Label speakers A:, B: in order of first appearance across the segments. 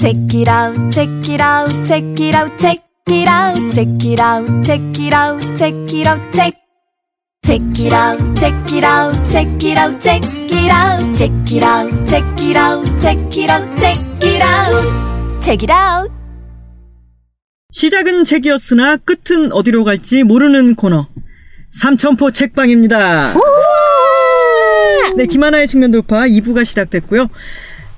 A: Check it out, check it out, check it out, check it out, check it out, check it out, check it out, check. Check it out, check it out, check it out, check it out, check it out, check it out, check it out, check it out, check it out.
B: 시작은 책이었으나 끝은 어디로 갈지 모르는 코너. 삼천포 책방입니다. 네, 김하나의 측면 돌파 2부가 시작됐고요.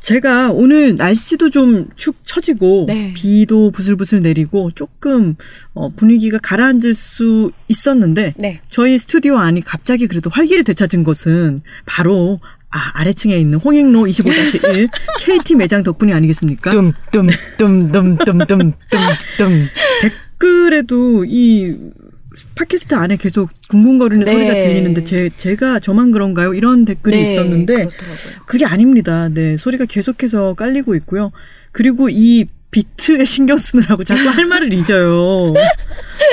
B: 제가 오늘 날씨도 좀 축 처지고
C: 네.
B: 비도 부슬부슬 내리고 조금 어, 분위기가 가라앉을 수 있었는데
C: 네.
B: 저희 스튜디오 안이 갑자기 그래도 활기를 되찾은 것은 바로 아, 아래층에 있는 홍익로 25-1 KT 매장 덕분이 아니겠습니까?
D: 뜸뜸뜸뜸뜸뜸뜸
B: 댓글에도 이 팟캐스트 안에 계속 궁궁거리는
C: 네.
B: 소리가 들리는데 제, 제가 저만 그런가요? 이런 댓글이
C: 네,
B: 있었는데
C: 그렇더라고요.
B: 그게 아닙니다. 네, 소리가 계속해서 깔리고 있고요. 그리고 이 비트에 신경 쓰느라고 자꾸 할 말을 잊어요.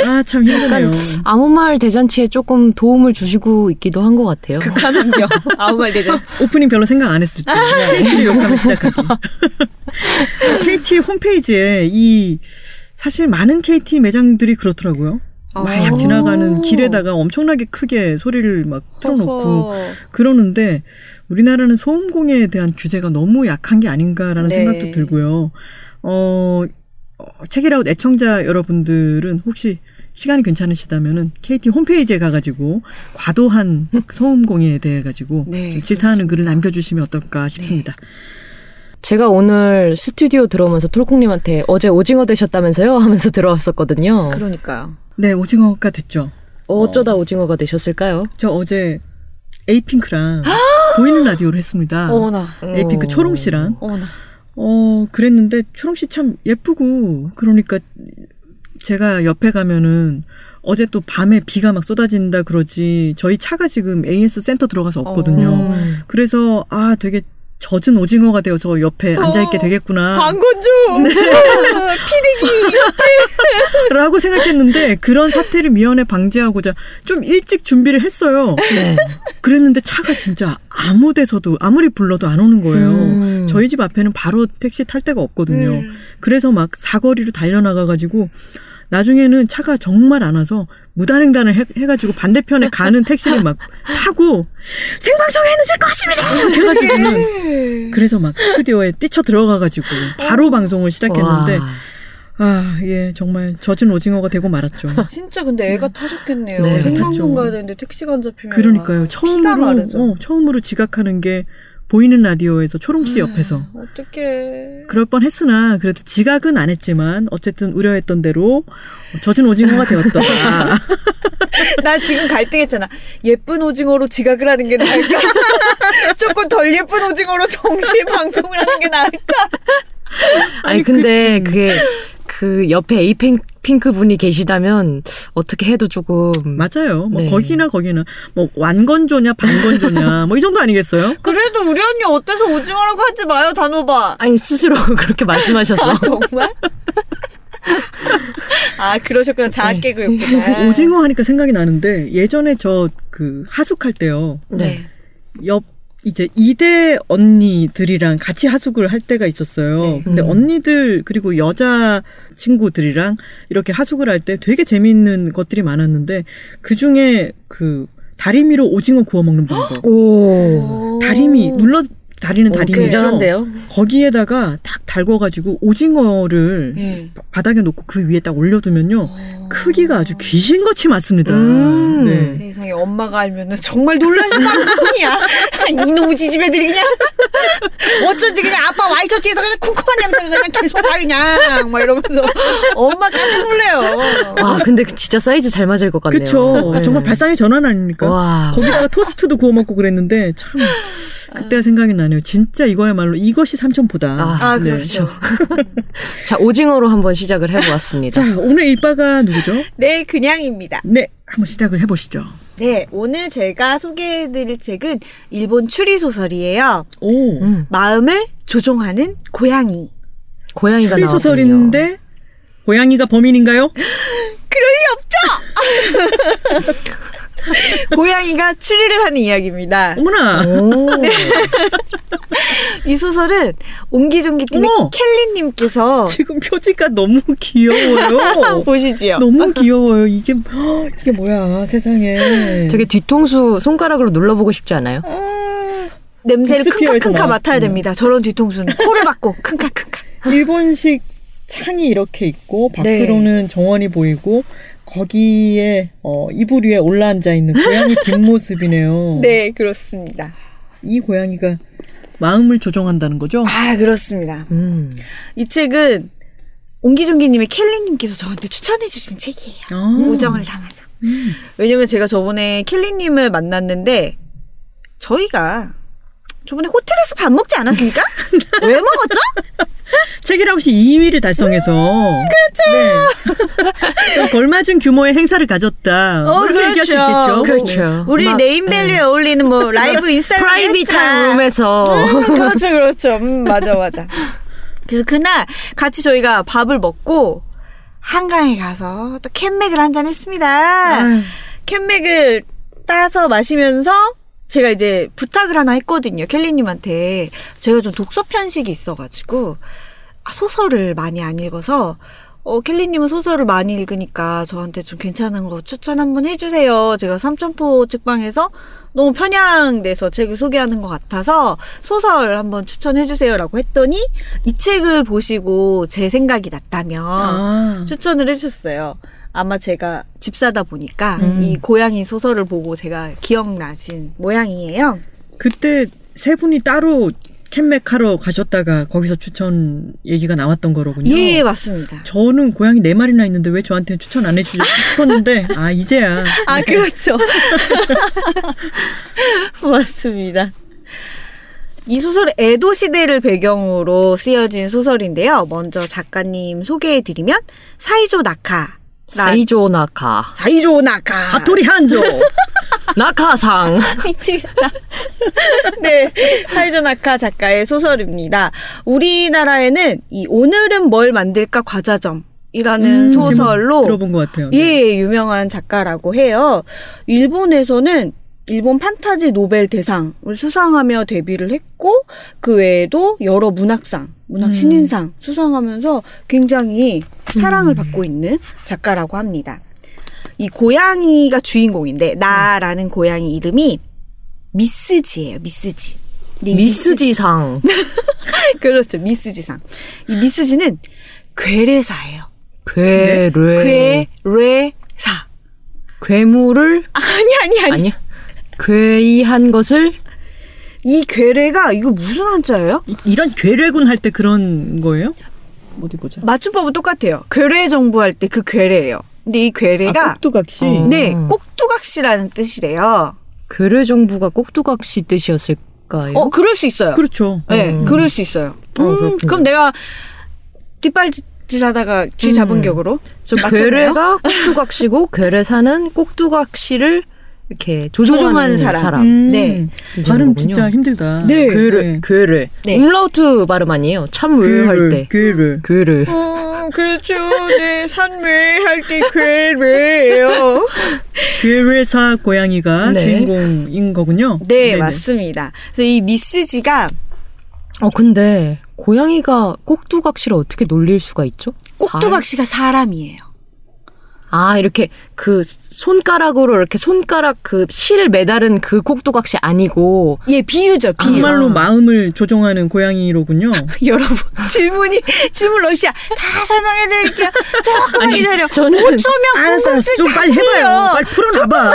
B: 아, 참 힘드네요.
D: 아무 말 대잔치에 조금 도움을 주시고 있기도 한 것 같아요.
C: 극한 환경. 아무 말 되지.
B: 오프닝 별로 생각 안 했을 때 KT를 욕하면 시작하기. KT 홈페이지에 이 사실 많은 KT 매장들이 그렇더라고요. 막
C: 아.
B: 지나가는 길에다가 엄청나게 크게 소리를 막 틀어놓고. 그러는데 우리나라는 소음공해에 대한 규제가 너무 약한 게 아닌가라는
C: 네.
B: 생각도 들고요. 어, 어, 책이라웃 애청자 여러분들은 혹시 시간이 괜찮으시다면은 KT 홈페이지에 가가지고 과도한 소음공해에 대해 가지고
C: 네,
B: 좀 질타하는 글을 남겨주시면 어떨까 싶습니다.
D: 제가 오늘 스튜디오 들어오면서 톨콩님한테 어제 오징어 되셨다면서요? 하면서 들어왔었거든요.
C: 그러니까요.
B: 네, 오징어가 됐죠.
D: 어쩌다 오징어가 되셨을까요?
B: 저 어제 에이핑크랑 보이는 라디오를 했습니다.
C: 어머나.
B: 에이핑크 초롱 씨랑
C: 어머나.
B: 어, 그랬는데 초롱 씨 참 예쁘고 그러니까 제가 옆에 가면은 어제 또 밤에 비가 막 쏟아진다 그러지 저희 차가 지금 AS 센터 들어가서 없거든요.
D: 음.
B: 그래서 아 되게 젖은 오징어가 되어서 옆에 앉아 있게 되겠구나.
C: 방건조.
B: 라고 생각했는데 그런 사태를 미연에 방지하고자 좀 일찍 준비를 했어요.
D: 네.
B: 그랬는데 차가 진짜 아무 데서도 아무리 불러도 안 오는 거예요.
D: 음.
B: 저희 집 앞에는 바로 택시 탈 데가 없거든요.
C: 음.
B: 그래서 막 사거리로 달려나가 가지고 나중에는 차가 정말 안 와서 무단횡단을 해, 해가지고 반대편에 가는 택시를 막 타고 생방송에 늦을 것 같습니다. 이렇게 해가지고는 그래서 막 스튜디오에 뛰쳐 들어가가지고 바로 방송을 시작했는데
D: 와.
B: 아, 예, 정말 젖은 오징어가 되고 말았죠.
C: 진짜 근데 애가 타셨겠네요.
D: 네,
C: 생방송. 가야 되는데 택시가 안 잡히면.
B: 그러니까요. 처음으로. 어, 처음으로 지각하는 게 보이는 라디오에서 초롱 씨 옆에서
C: 어떡해.
B: 그럴 뻔했으나 그래도 지각은 안 했지만 어쨌든 우려했던 대로 젖은 오징어가 되었다.
C: 나 지금 갈등했잖아. 예쁜 오징어로 지각을 하는 게 나을까? 조금 덜 예쁜 오징어로 정시 방송을 하는 게 나을까?
D: 아니 근데 그게 그 옆에 에이핑크 분이 계시다면 어떻게 해도 조금
B: 맞아요. 뭐
D: 네.
B: 거기나 거기나 뭐 완건조냐 반건조냐 뭐 이 정도 아니겠어요?
C: 그래도 우리 언니 어때서 오징어라고 하지 마요, 단호박.
D: 아니 스스로 그렇게 말씀하셔서
C: 정말? 아, 그러셨구나. 자학 개그였구나.
B: 오징어 하니까 생각이 나는데 예전에 저 그 하숙할 때요.
D: 네.
B: 옆 이제 이대 언니들이랑 같이 하숙을 할 때가 있었어요.
C: 네.
B: 근데
D: 음.
B: 언니들 그리고 여자 친구들이랑 이렇게 하숙을 할 때 되게 재미있는 것들이 많았는데 그 중에 그 다리미로 오징어 구워 먹는 방법.
D: 오.
B: 다리미 눌러 다리는.
D: 굉장한데요?
B: 거기에다가 딱 달궈가지고 오징어를
C: 예.
B: 바닥에 놓고 그 위에 딱 올려두면요 크기가 아주 귀신같이 맞습니다.
D: 음.
B: 네.
C: 세상에 엄마가 알면은 정말 놀라실 방송이야. 이놈의 지집애들이 그냥 어쩐지 그냥 아빠 와이셔츠에서 그냥 쿵쿵한 냄새가 그냥 계속 나 그냥 막 이러면서 엄마 깜짝 놀래요.
D: 와 근데 그 진짜 사이즈 잘 맞을 것 같네요.
B: 그렇죠.
D: 네.
B: 정말 발상의 전환 아닙니까?
D: 와.
B: 거기다가 토스트도 구워 먹고 그랬는데 참 그때가 생각이 나네요. 진짜 이거야말로 이것이 삼천포다.
D: 아,
C: 아
B: 네.
C: 그렇죠.
D: 자 오징어로 한번 시작을 해보았습니다.
B: 자 오늘 일바가 누구죠?
C: 네 그냥입니다.
B: 네 한번 시작을 해보시죠.
C: 네 오늘 제가 소개해드릴 책은 일본 추리 소설이에요.
B: 오
D: 음,
C: 마음을 조종하는 고양이.
D: 고양이가
B: 추리. 소설인데 고양이가 범인인가요?
C: 그럴 리 없죠. 고양이가 추리를 하는 이야기입니다.
B: 어머나.
D: 오.
C: 이 소설은 옹기종기팀의! 켈리님께서
B: 지금 표지가 너무 귀여워요.
C: 보시지요.
B: 너무 귀여워요. 이게 헉, 이게 뭐야 세상에.
D: 되게 뒤통수 손가락으로 눌러보고 싶지 않아요?
B: 아,
C: 냄새를 킁카킁카 맡아야. 됩니다. 저런 뒤통수는 코를 박고 킁카킁카.
B: 일본식 창이 이렇게 있고 밖으로는 정원이 보이고 거기에 어, 이불 위에 올라앉아 있는 고양이 뒷모습이네요.
C: 네, 그렇습니다.
B: 이 고양이가 마음을 조종한다는 거죠?
C: 아, 그렇습니다.
D: 음.
C: 이 책은 옹기종기님의 켈리님께서 저한테 추천해주신 책이에요.
B: 아.
C: 우정을 담아서. 왜냐면 제가 저번에 켈리님을 만났는데 저희가 저번에 호텔에서 밥 먹지 않았습니까? 왜 먹었죠?
B: 책이라웃이 2위를 달성해서 그렇죠. 네. 좀 걸맞은 규모의 행사를 가졌다.
C: 어,
B: 이렇게 얘기할 수 있겠죠.
D: 그렇죠.
C: 우리
D: 막,
C: 네임밸류에 어울리는 뭐 라이브 인스타
D: private한 룸에서
C: 그렇죠, 그렇죠. 음, 맞아, 맞아. 그래서 그날 같이 저희가 밥을 먹고 한강에 가서 또 캔맥을 한 잔 했습니다.
B: 아유.
C: 캔맥을 따서 마시면서 제가 이제 부탁을 하나 했거든요. 켈리님한테. 제가 좀 독서 편식이 있어가지고, 아, 소설을 많이 안 읽어서, 어, 켈리님은 소설을 많이 읽으니까 저한테 좀 괜찮은 거 추천 한번 해주세요. 제가 삼천포 책방에서 너무 편향돼서 책을 소개하는 것 같아서 소설 한번 추천해주세요 라고 했더니 이 책을 보시고 제 생각이 났다면
B: 아.
C: 추천을 해주셨어요. 아마 제가 집사다 보니까
D: 음.
C: 이 고양이 소설을 보고 제가 기억나신 모양이에요.
B: 그때 세 분이 따로 캔맥 하러 가셨다가 거기서 추천 얘기가 나왔던 거로군요.
C: 예, 맞습니다.
B: 저는 고양이 네 마리나 있는데 왜 저한테 추천 안 해주셨 싶었는데 아 이제야
C: 아, 그렇죠. 맞습니다. 이 소설은 에도 시대를 배경으로 쓰여진 소설인데요. 먼저 작가님 소개해드리면 사이조 나카.
D: 사이조 나카
C: 사이조 나카.
B: 하토리 한조
D: 나카상
C: 미치겠다. 네. 사이조 나카 작가의 소설입니다. 우리나라에는 이 오늘은 뭘 만들까 과자점 이라는
B: 음,
C: 소설로
B: 들어본 것 같아요.
C: 예, 유명한 작가라고 해요. 일본에서는 일본 판타지 노벨 대상을 수상하며 데뷔를 했고 그 외에도 여러 문학상, 문학 신인상 수상하면서 굉장히 사랑을 받고 있는 작가라고 합니다. 이 고양이가 주인공인데 나라는 고양이 이름이 미스지예요. 미스지. 네,
D: 미스지상
C: 그렇죠. 미스지상. 이 미스지는 괴뢰사예요.
D: 괴뢰
C: 괴뢰사.
D: 괴물을
C: 아니 아니 아니.
D: 아니야 괴이한 것을
C: 이 괴뢰가 이거 무슨 한자예요?
B: 이- 이런 괴뢰군 할 때 그런 거예요? 어디 보자.
C: 맞춤법은 똑같아요. 괴뢰 정부 할 때 그 괴뢰예요. 근데 이 괴뢰가
B: 아, 꼭두각시.
D: 어.
C: 네 꼭두각시라는 뜻이래요.
D: 괴뢰 정부가 꼭두각시 뜻이었을까요?
C: 어 그럴 수 있어요.
B: 그렇죠.
C: 네
D: 음.
C: 그럴 수 있어요.
D: 어,
C: 음,
D: 그렇군요.
C: 그럼 내가 뒷발질 하다가 쥐 잡은 격으로
D: 그래서
C: 맞췄나요?
D: 괴뢰가 꼭두각시고 괴뢰 사는 꼭두각시를 이렇게 조종하는,
C: 조종하는 사람.
D: 사람.
B: 음,
C: 네.
B: 발음
D: 거군요.
B: 진짜 힘들다.
C: 네.
D: 괴뢰, 괴뢰.
C: 네.
D: 음라우트 발음 아니에요. 참외 할 때.
B: 괴뢰.
D: 괴뢰.
C: 음, 그렇죠. 네, 산매 할때 괴뢰예요.
B: 괴뢰사 고양이가
D: 네.
B: 주인공인 거군요.
C: 네,
B: 네네.
C: 맞습니다. 그래서 이 미스지가
D: 어, 근데 고양이가 꼭두각시를 어떻게 놀릴 수가 있죠?
C: 꼭두각시가 사람이에요.
D: 아, 이렇게 그 손가락으로 이렇게 손가락 그 실을 매달은 그 꼭두각시 아니고
C: 예, 비유죠, 비유.
B: 정말로 마음을 조종하는 고양이로군요.
C: 여러분 질문이 질문 러시아 다 설명해 드릴게요. 조금만 기다려.
D: 저는-
C: 5초면
B: 알았어, 알았어. 좀 빨리 해봐요. 빨리 풀어놔봐.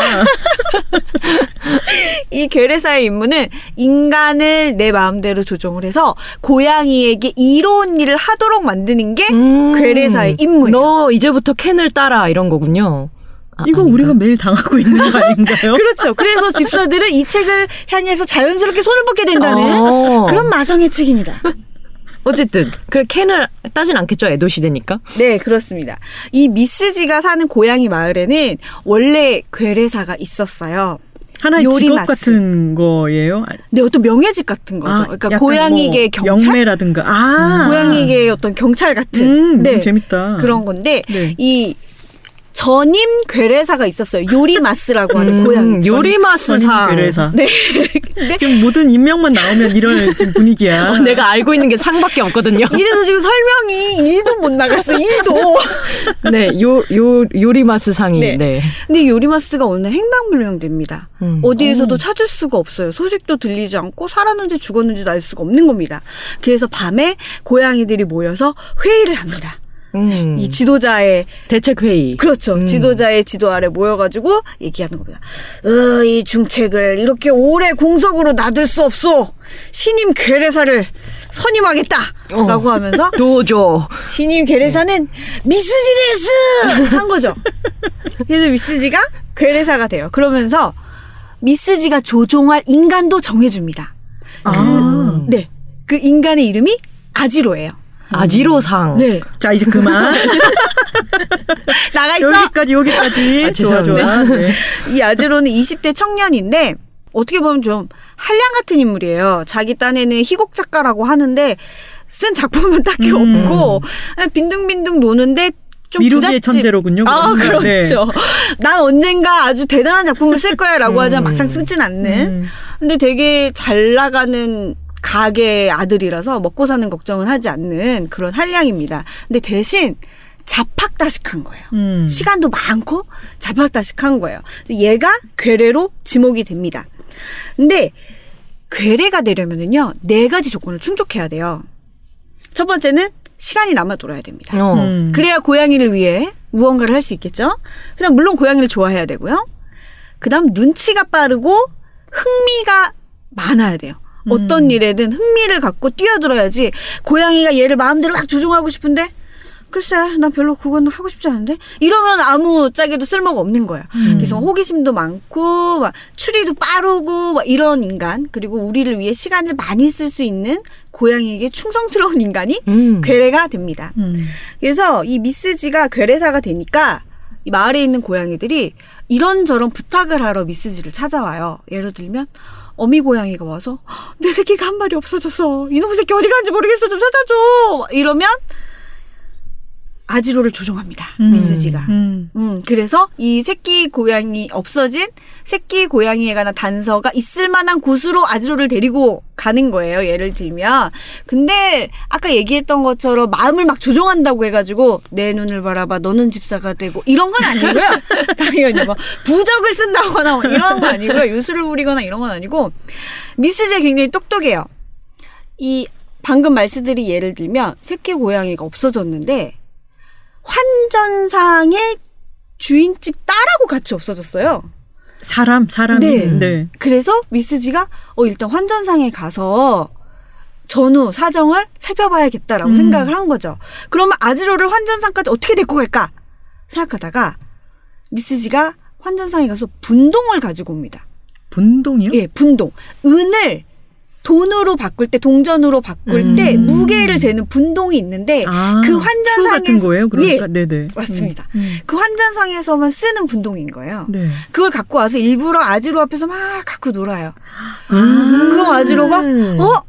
C: 이 괴뢰사의 임무는 인간을 내 마음대로 조종을 해서 고양이에게 이로운 일을 하도록 만드는 게
D: 음,
C: 괴뢰사의 임무예요.
D: 너 이제부터 캔을 따라 이런 거군요. 아,
B: 이거
D: 아닌가?
B: 우리가 매일 당하고 있는 거 아닌가요?
C: 그렇죠. 그래서 집사들은 이 책을 향해서 자연스럽게 손을 뻗게 된다는
D: 어.
C: 그런 마성의 책입니다.
D: 어쨌든 그 캔을 따진 않겠죠 에도 시대니까.
C: 네, 그렇습니다. 이 미스지가 사는 고양이 마을에는 원래 괴뢰사가 있어요.
B: 하나의
C: 요리
B: 직업. 같은 거예요?
C: 네, 어떤 명예직 같은 거죠. 그러니까
B: 약간
C: 고양이계
B: 뭐
C: 경찰,
B: 영매라든가. 아.
C: 고양이계 어떤 경찰 같은
B: 음,
C: 네
B: 재밌다.
C: 그런 건데
B: 네.
C: 이 전임 괴뢰사가 있었어요. 요리마스라고 하는
D: 음,
C: 고양이.
D: 요리마스상.
B: 그래서
C: 네.
B: 지금 모든 인명만 나오면 이런 지금 분위기야.
D: 어, 내가 알고 있는 게 상밖에 없거든요.
C: 이래서 지금 설명이 1도 못 나갔어. 1도.
D: 네, 요, 요, 요리마스 상이.
C: 네.
D: 네.
C: 근데 요리마스가 오늘 행방불명됩니다.
D: 음.
C: 어디에서도 찾을 수가 없어요. 소식도 들리지 않고 살았는지 죽었는지도 알 수가 없는 겁니다. 그래서 밤에 고양이들이 모여서 회의를 합니다.
D: 음.
C: 이 지도자의
D: 대책 회의.
C: 그렇죠.
D: 음.
C: 지도자의 지도 아래 모여가지고 얘기하는 겁니다. 어, 이 중책을 이렇게 오래 공석으로 놔둘 수 없소. 신임 괴뢰사를 선임하겠다.
D: 어.
C: 라고 하면서
D: 도조.
C: 신임 괴뢰사는 미스지데스 한 거죠. 그래서 미스지가 괴뢰사가 돼요. 그러면서 미스지가 조종할 인간도 정해줍니다.
B: 아.
C: 네. 그 인간의 이름이 아지로예요.
D: 아지로상.
C: 네.
B: 자 이제 그만.
C: 나가 있어.
B: 여기까지 여기까지.
D: 아,
B: 좋아 좋아. 네.
C: 이 아즈로는 20대 청년인데 어떻게 보면 좀 한량 같은 인물이에요. 자기 딴에는 희곡 작가라고 하는데 쓴 작품은 딱히
B: 음.
C: 없고 빈둥빈둥 노는데 좀
B: 미루기의
C: 부잣집-
B: 천재로군요.
C: 아.
B: 네.
C: 그렇죠. 난 언젠가 아주 대단한 작품을 쓸 거야라고 하지만 막상 쓰진 않는.
B: 음.
C: 근데 되게 잘 나가는 가게 아들이라서 먹고 사는 걱정은 하지 않는 그런 한량입니다. 근데 대신 자팍다식한 거예요.
B: 음.
C: 시간도 많고 자팍다식한 거예요. 얘가 괴뢰로 지목이 됩니다. 근데 괴뢰가 되려면은요 네 가지 조건을 충족해야 돼요. 첫 번째는 시간이 남아 돌아야 됩니다.
D: 어.
B: 음.
C: 그래야 고양이를 위해 무언가를 할 수 있겠죠. 그다음 물론 고양이를 좋아해야 되고요. 그다음 눈치가 빠르고 흥미가 많아야 돼요. 어떤 일에든 흥미를 갖고 뛰어들어야지 고양이가 얘를 마음대로 막 조종하고 싶은데 글쎄 난 별로 그건 하고 싶지 않은데 이러면 아무 짝에도 쓸모가 없는 거예요. 그래서 호기심도 많고 막 추리도 빠르고 막 이런 인간 그리고 우리를 위해 시간을 많이 쓸 수 있는 고양이에게 충성스러운 인간이
D: 음.
C: 괴뢰가 됩니다.
B: 음.
C: 그래서 이 미스지가 괴뢰사가 되니까 이 마을에 있는 고양이들이 이런저런 부탁을 하러 미스지를 찾아와요. 예를 들면 어미 고양이가 와서 "헉, 내 새끼가 한 마리 없어졌어. 이놈의 새끼 어디 간지 모르겠어. 좀 찾아줘. 이러면 아지로를 조종합니다.
B: 음.
C: 미스지가.
B: 음.
C: 음, 그래서 이 새끼 고양이 없어진 새끼 고양이에 관한 단서가 있을 만한 곳으로 아지로를 데리고 가는 거예요. 예를 들면. 근데 아까 얘기했던 것처럼 마음을 막 조종한다고 해가지고 내 눈을 바라봐 너는 집사가 되고 이런 건 아니고요. 당연히 뭐 부적을 쓴다거나 뭐 이런 건 아니고요. 유수를 부리거나 이런 건 아니고 미스제 굉장히 똑똑해요. 이 방금 말씀드린 예를 들면 새끼 고양이가 없어졌는데 환전상의 주인집 딸하고 같이 없어졌어요.
B: 사람 사람이.
C: 네.
B: 네.
C: 그래서 미스지가 어 일단 환전상에 가서 전후 사정을 살펴봐야겠다라고
B: 음.
C: 생각을 한 거죠. 그러면 아지로를 환전상까지 어떻게 데리고 갈까 생각하다가 미스지가 환전상에 가서 분동을 가지고 옵니다.
B: 분동이요?
C: 예, 분동. 은을 돈으로 바꿀 때 동전으로 바꿀 때
B: 음.
C: 무게를 재는 분동이 있는데
B: 아, 그수
C: 환전상에서
B: 같은 거예요. 그러니까
C: 예,
B: 네네.
C: 맞습니다.
B: 음.
C: 그 환전상에서만 쓰는 분동인 거예요.
B: 네.
C: 그걸 갖고 와서 일부러 아지로 앞에서 막 갖고 놀아요.
B: 아.
C: 그럼 아지로가
D: 음.
C: 어?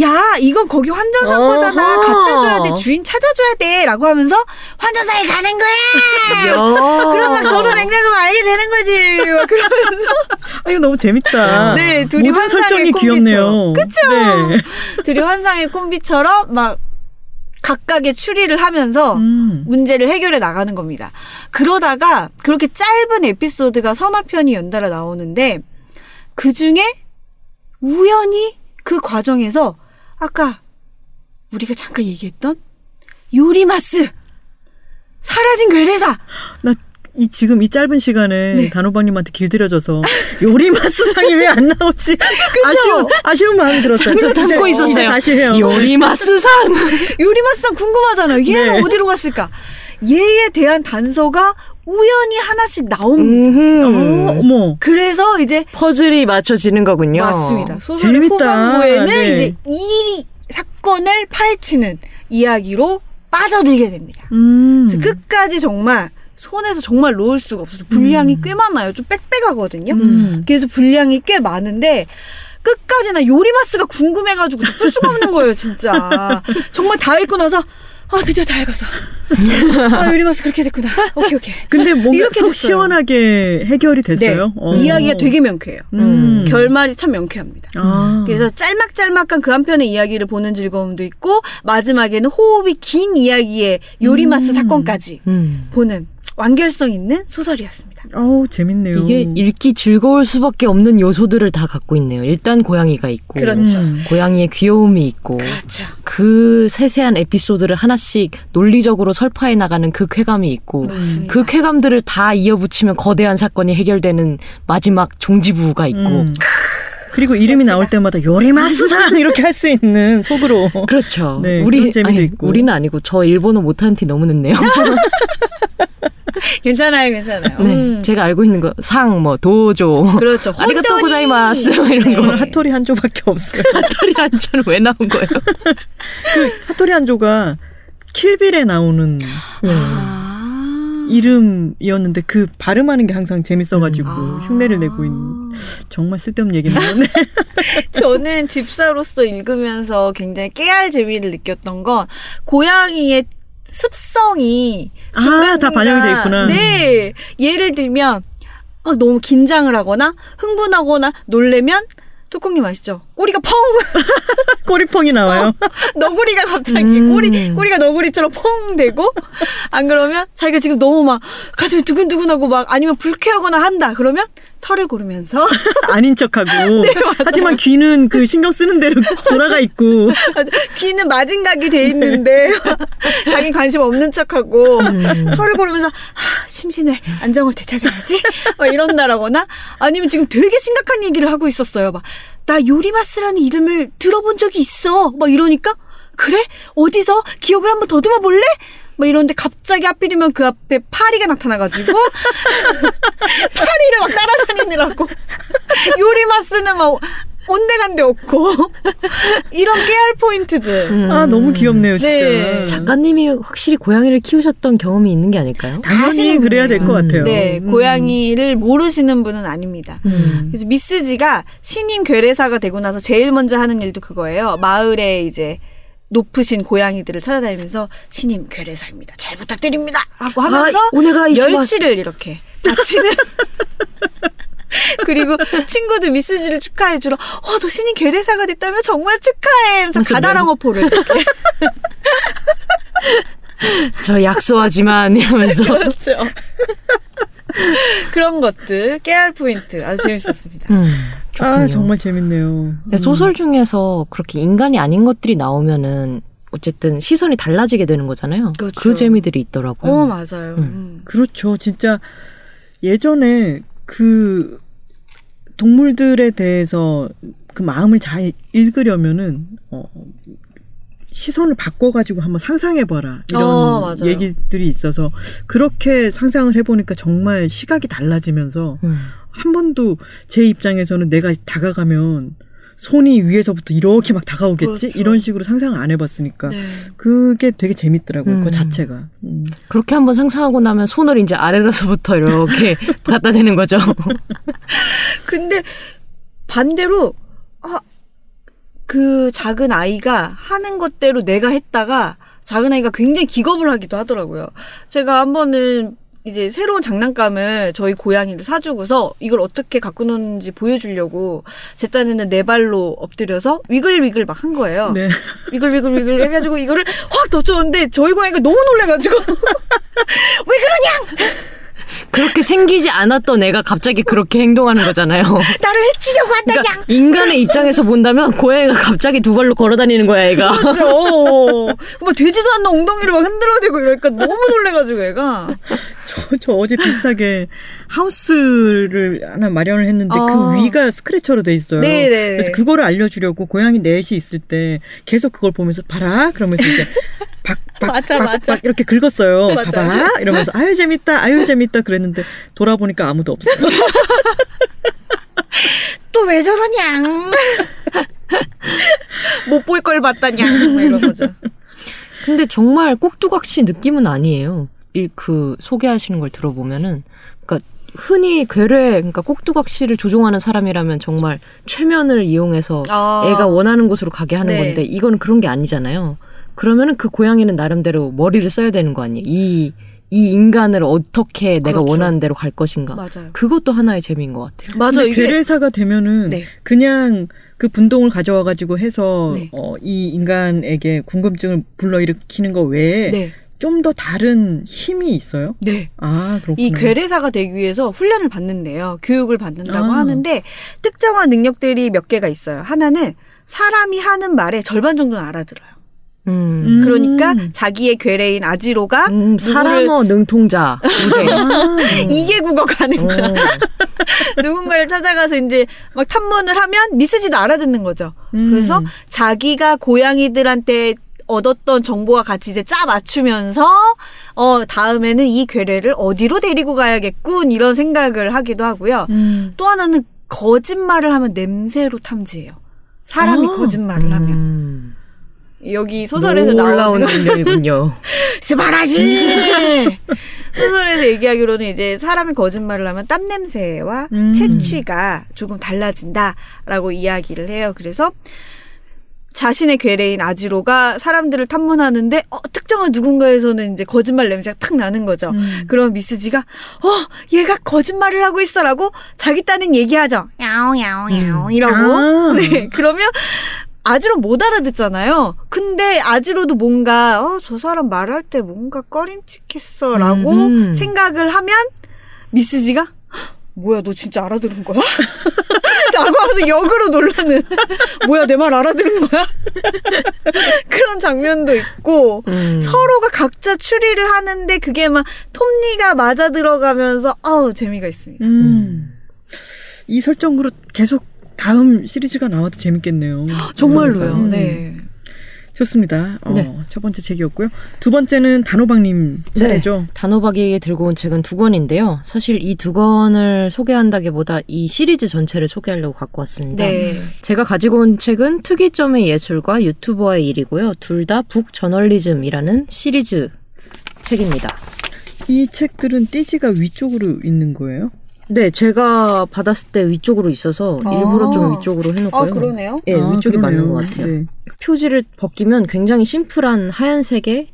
C: 야, 이건 거기 환전상
D: 어허.
C: 거잖아. 갖다 줘야 돼. 주인 찾아줘야 돼. 라고 하면서 환전상에 가는 거야. 그럼 막 저도 맥락을 알게 되는 거지. 막 그러면서.
B: 아 이거 너무 재밌다.
C: 네, 둘이 환상의
B: 설정이 귀엽네요.
C: 그쵸?
B: 네.
C: 둘이 환상의 콤비처럼 막 각각의 추리를 하면서
B: 음.
C: 문제를 해결해 나가는 겁니다. 그러다가 그렇게 짧은 에피소드가 서너 편이 연달아 나오는데 그 중에 우연히 그 과정에서 아까 우리가 잠깐 얘기했던 요리마스 사라진 괴뢰사
B: 나 이 지금 이 짧은 시간에
C: 네.
B: 단호박님한테 길들여져서 요리마스 상이 왜 안 나오지? 아쉬운 아쉬운 마음이 들었어요.
D: 저 참고 있었어요.
B: 다시 해요.
D: 요리마스 상.
C: 요리마스 상 궁금하잖아요. 얘는
B: 네.
C: 어디로 갔을까? 얘에 대한 단서가 우연히 하나씩 나옵니다.
B: 어, 어머.
C: 그래서 이제
D: 퍼즐이 맞춰지는 거군요.
C: 맞습니다. 소설의
B: 재밌다.
C: 후반부에는
B: 네.
C: 이제 이 사건을 파헤치는 이야기로 빠져들게 됩니다.
B: 음.
C: 그래서 끝까지 정말 손에서 정말 놓을 수가 없어서 분량이 꽤 많아요. 좀 빽빽하거든요.
B: 음.
C: 그래서 분량이 꽤 많은데 끝까지 나 요리마스가 궁금해가지고 풀 수가 없는 거예요, 진짜. 정말 다 읽고 나서 아 드디어 다 읽었어. 아 요리마스 그렇게 됐구나. 오케이 오케이.
B: 근데 뭔가
C: 이렇게
B: 속
C: 됐어요.
B: 시원하게 해결이 됐어요. 어.
C: 네. 이야기가 되게 명쾌해요.
B: 음.
C: 결말이 참 명쾌합니다.
B: 아.
C: 그래서 짤막짤막한 그 한 편의 이야기를 보는 즐거움도 있고 마지막에는 호흡이 긴 이야기의 요리마스
B: 음.
C: 사건까지
D: 음.
C: 보는 완결성 있는 소설이었습니다.
B: 어우 재밌네요.
D: 이게 읽기 즐거울 수밖에 없는 요소들을 다 갖고 있네요. 일단 고양이가 있고,
C: 그렇죠.
B: 음.
D: 고양이의 귀여움이 있고,
C: 그렇죠.
D: 그 세세한 에피소드를 하나씩 논리적으로 설파해 나가는 그 쾌감이 있고,
C: 맞습니다.
D: 그 쾌감들을 다 이어붙이면 거대한 사건이 해결되는 마지막 종지부가 있고,
B: 음. 그리고 이름이 나올 때마다 요리마스상 이렇게 할 수 있는 속으로.
D: 그렇죠.
B: 네,
D: 우리
B: 재미도
D: 아니,
B: 있고.
D: 우리는 아니고 저 일본어 못하는 티 너무 늦네요.
C: 괜찮아요, 괜찮아요.
D: 네,
C: 음.
D: 제가 알고 있는 거 상, 뭐 도조,
C: 그렇죠.
D: 아리가또! 고자이마스 이런 거.
B: 저는 핫토리 한조밖에 없어요.
D: 털이 한줄은 왜 나온 거예요?
B: 핫토리 한조가 킬빌에 나오는
C: 아.
B: 이름이었는데 그 발음하는 게 항상 재밌어가지고
C: 아.
B: 흉내를 내고 있는 정말 쓸데없는 얘기네요. 네.
C: 저는 집사로서 읽으면서 굉장히 깨알 재미를 느꼈던 건 고양이의 습성이
B: 아, 다 반영이 돼 있구나.
C: 네. 예를 들면 막 너무 긴장을 하거나 흥분하거나 놀래면 토콩님 아시죠? 꼬리가 펑
B: 꼬리 펑이 나와요.
C: 너구리가 갑자기
D: 음.
C: 꼬리 꼬리가 너구리처럼 펑 되고 안 그러면 자기가 지금 너무 막 가슴이 두근두근하고 막 아니면 불쾌하거나 한다 그러면 털을 고르면서
B: 아닌 척하고.
C: 네,
B: 하지만 귀는 그 신경 쓰는 대로 돌아가 있고.
C: 귀는 마징각이 돼 있는데 자기 관심 없는 척하고 털을 고르면서 하, 심신을 안정을 되찾아야지 막 이런다라거나 아니면 지금 되게 심각한 얘기를 하고 있었어요. 막 나 요리마스라는 이름을 들어본 적이 있어. 막 이러니까 그래 어디서 기억을 한번 더듬어 볼래? 막 이러는데 갑자기 하필이면 그 앞에 파리가 나타나가지고 파리를 막 따라다니느라고 요리마스는 막 온데간데 없고 이런 깨알 포인트들
B: 아, 너무 귀엽네요, 진짜.
C: 네.
D: 작가님이 확실히 고양이를 키우셨던 경험이 있는 게 아닐까요?
B: 당연히 그래야 될 것. 같아요.
C: 네,
B: 음.
C: 고양이를 모르시는 분은 아닙니다.
D: 음.
C: 그래서 미스지가 신임 괴뢰사가 되고 나서 제일 먼저 하는 일도 그거예요. 마을에 이제 높으신 고양이들을 찾아다니면서 신임 괴뢰사입니다. 잘 부탁드립니다. 하고 하면서
D: 아, 이치마스.
C: 멸치를 이렇게 바치는 그리고 친구들 미스지를 축하해 주러 어, 너 신임 괴뢰사가 됐다며 정말 축하해 하면서 가다랑어포를 이렇게
D: 저 약소하지만 이러면서
C: 그렇죠. 그런 것들 깨알 포인트 아주 재밌었습니다.
D: 음,
B: 아,
D: 좋군요.
B: 정말 재밌네요.
D: 근데 소설 중에서 그렇게 인간이 아닌 것들이 나오면은 어쨌든 시선이 달라지게 되는 거잖아요.
C: 그렇죠.
D: 그 재미들이 있더라고요.
C: 어 맞아요. 음.
B: 그렇죠. 진짜 예전에 그 동물들에 대해서 그 마음을 잘 읽으려면은 어, 시선을 바꿔가지고 한번 상상해봐라 이런
C: 어.
B: 얘기들이 있어서 그렇게 상상을 해보니까 정말 시각이 달라지면서
D: 음.
B: 한 번도 제 입장에서는 내가 다가가면 손이 위에서부터 이렇게 막 다가오겠지
C: 그렇죠.
B: 이런 식으로 상상을 안 해봤으니까
C: 네.
B: 그게 되게 재밌더라고요.
D: 음.
B: 그 자체가. 음.
D: 그렇게 한번 상상하고 나면 손을 이제 아래로서부터 이렇게 갖다 대는 거죠.
C: 근데 반대로 아, 그 작은 아이가 하는 것대로 내가 했다가 작은 아이가 굉장히 기겁을 하기도 하더라고요. 제가 한 번은 이제 새로운 장난감을 저희 고양이를 사주고서 이걸 어떻게 갖고 노는지 보여주려고 제 딴에는 네 발로 엎드려서 위글위글 막 한 거예요.
B: 네.
C: 위글위글 위글 해가지고 이거를 확 덮쳤는데 저희 고양이가 너무 놀래가지고 왜 그러냐
D: 그렇게 생기지 않았던 애가 갑자기 그렇게 행동하는 거잖아요.
C: 나를 해치려고 한다냐
D: 그러니까 인간의 입장에서 본다면 고양이가 갑자기 두 발로 걸어 다니는 거야, 애가.
C: 그렇죠. 막 되지도 않는 엉덩이를 막 흔들어대고 이러니까 너무 놀래가지고 애가.
B: 저, 저 어제 비슷하게 하우스를 하나 마련을 했는데
C: 아.
B: 그 위가 스크래쳐로 돼 있어요.
C: 네네.
B: 그래서 그거를 알려주려고 고양이 넷이 있을 때 계속 그걸 보면서 봐라 그러면서 이제 박박
C: 맞아,
B: 박,
C: 맞아.
B: 박 이렇게 긁었어요.
C: 맞아.
B: 봐봐 이러면서 아유 재밌다 아유 재밌다 그랬는데 돌아보니까 아무도 없어요.
C: 또왜 저러냐. 못 볼 걸 봤다냐. 거죠.
D: 근데 정말 꼭두각시 느낌은 아니에요. 이 그 소개하시는 걸 들어보면은 그러니까 흔히 괴뢰 그러니까 꼭두각시를 조종하는 사람이라면 정말 최면을 이용해서
C: 아.
D: 애가 원하는 곳으로 가게 하는
C: 네.
D: 건데 이거는 그런 게 아니잖아요. 그러면은 그 고양이는 나름대로 머리를 써야 되는 거 아니에요? 이, 이 인간을 어떻게 내가
C: 그렇죠.
D: 원하는 대로 갈 것인가.
C: 맞아요.
D: 그것도 하나의 재미인 것 같아요.
C: 맞아요. 이게
B: 괴뢰사가 되면은
C: 네.
B: 그냥 그 분동을 가져와 가지고 해서
C: 네.
B: 어, 이 인간에게 궁금증을 불러일으키는 거 외에
C: 네.
B: 좀더 다른 힘이 있어요?
C: 네.
B: 아 그렇구나.
C: 이 괴뢰사가 되기 위해서 훈련을 받는데요. 교육을 받는다고
B: 아.
C: 하는데 특정한 능력들이 몇 개가 있어요. 하나는 사람이 하는 말의 절반 정도는 알아들어요.
D: 음.
B: 음.
C: 그러니까 자기의 괴뢰인 아지로가
D: 음, 사람어 능통자.
B: 아,
C: 이개 국어 가능자
D: 어.
C: 누군가를 찾아가서 이제 막 탐문을 하면 미스지도 알아듣는 거죠.
B: 음.
C: 그래서 자기가 고양이들한테 얻었던 정보와 같이 이제 짜 맞추면서 어 다음에는 이 괴뢰를 어디로 데리고 가야겠군 이런 생각을 하기도 하고요.
B: 음.
C: 또 하나는 거짓말을 하면 냄새로 탐지해요. 사람이
B: 아.
C: 거짓말을 하면
D: 음.
C: 여기 소설에서 나오는
D: 능력이군요.
C: 스바라시 소설에서 얘기하기로는 이제 사람이 거짓말을 하면 땀 냄새와
B: 음.
C: 채취가 조금 달라진다라고 이야기를 해요. 그래서 자신의 괴뢰인 아지로가 사람들을 탐문하는데 어, 특정한 누군가에서는 이제 거짓말 냄새가 탁 나는 거죠.
B: 음.
C: 그럼 미스지가 어 얘가 거짓말을 하고 있어라고 자기 딴엔 얘기하죠. 야옹 야옹 야옹 이러고
B: 아.
C: 네 그러면 아지로 못 알아듣잖아요. 근데 아지로도 뭔가 어 저 사람 말할 때 뭔가 꺼림칙했어라고
D: 음.
C: 생각을 하면 미스지가 "헉, 뭐야 너 진짜 알아들은 거야? 라고 하면서 역으로 놀라는 뭐야 내 말 알아들은 거야? 그런 장면도 있고
D: 음.
C: 서로가 각자 추리를 하는데 그게 막 톱니가 맞아 들어가면서 아우 재미가 있습니다.
B: 음. 이 설정으로 계속 다음 시리즈가 나와도 재밌겠네요.
C: 정말로요.
B: 음.
C: 네.
B: 좋습니다. 어,
D: 네.
B: 첫 번째 책이었고요. 두 번째는 단호박님 차례죠.
D: 단호박이 들고 온 책은 두 권인데요. 사실 이 두 권을 소개한다기보다 이 시리즈 전체를 소개하려고 갖고 왔습니다.
C: 네.
D: 제가 가지고 온 책은 특이점의 예술과 유튜버의 일이고요. 둘 다 북저널리즘이라는 시리즈 책입니다.
B: 이 책들은 띠지가 위쪽으로 있는 거예요?
D: 네, 제가 받았을 때 위쪽으로 있어서
C: 아.
D: 일부러 좀 위쪽으로 해놓고요.
C: 그러네요.
D: 예,
B: 아,
D: 위쪽이
B: 그러네요.
D: 맞는 것 같아요.
B: 네.
D: 표지를 벗기면 굉장히 심플한 하얀색에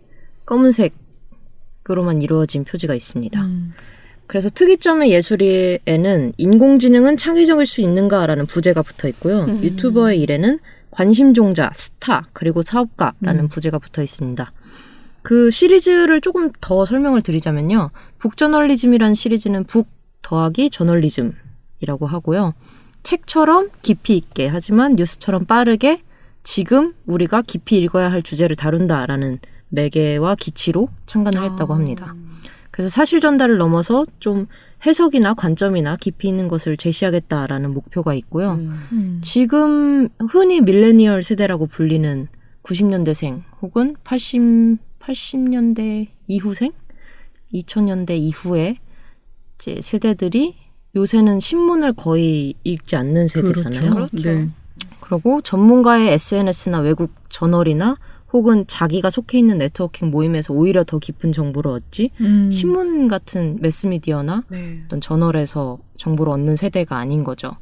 D: 검은색으로만 이루어진 표지가 있습니다.
B: 음.
D: 그래서 특이점의 예술에는 인공지능은 창의적일 수 있는가라는 부제가 붙어 있고요.
C: 음.
D: 유튜버의 일에는 관심종자, 스타, 그리고 사업가라는
B: 음.
D: 부제가 붙어 있습니다. 그 시리즈를 조금 더 설명을 드리자면요. 북저널리즘이라는 시리즈는 북 더하기 저널리즘이라고 하고요. 책처럼 깊이 있게 하지만 뉴스처럼 빠르게 지금 우리가 깊이 읽어야 할 주제를 다룬다라는 매개와 기치로 창간을 했다고 합니다. 그래서 사실 전달을 넘어서 좀 해석이나 관점이나 깊이 있는 것을 제시하겠다라는 목표가 있고요.
B: 음.
D: 지금 흔히 밀레니얼 세대라고 불리는 90년대생 혹은 80, 80년대 이후생? 2000년대 이후에 이제 세대들이 요새는 신문을 거의 읽지 않는 세대잖아요.
B: 그렇죠. 네.
D: 그리고 전문가의 SNS나 외국 저널이나 혹은 자기가 속해 있는 네트워킹 모임에서 오히려 더 깊은 정보를 얻지
B: 음.
D: 신문 같은 매스미디어나
C: 네.
D: 어떤 저널에서 정보를 얻는 세대가 아닌 거죠.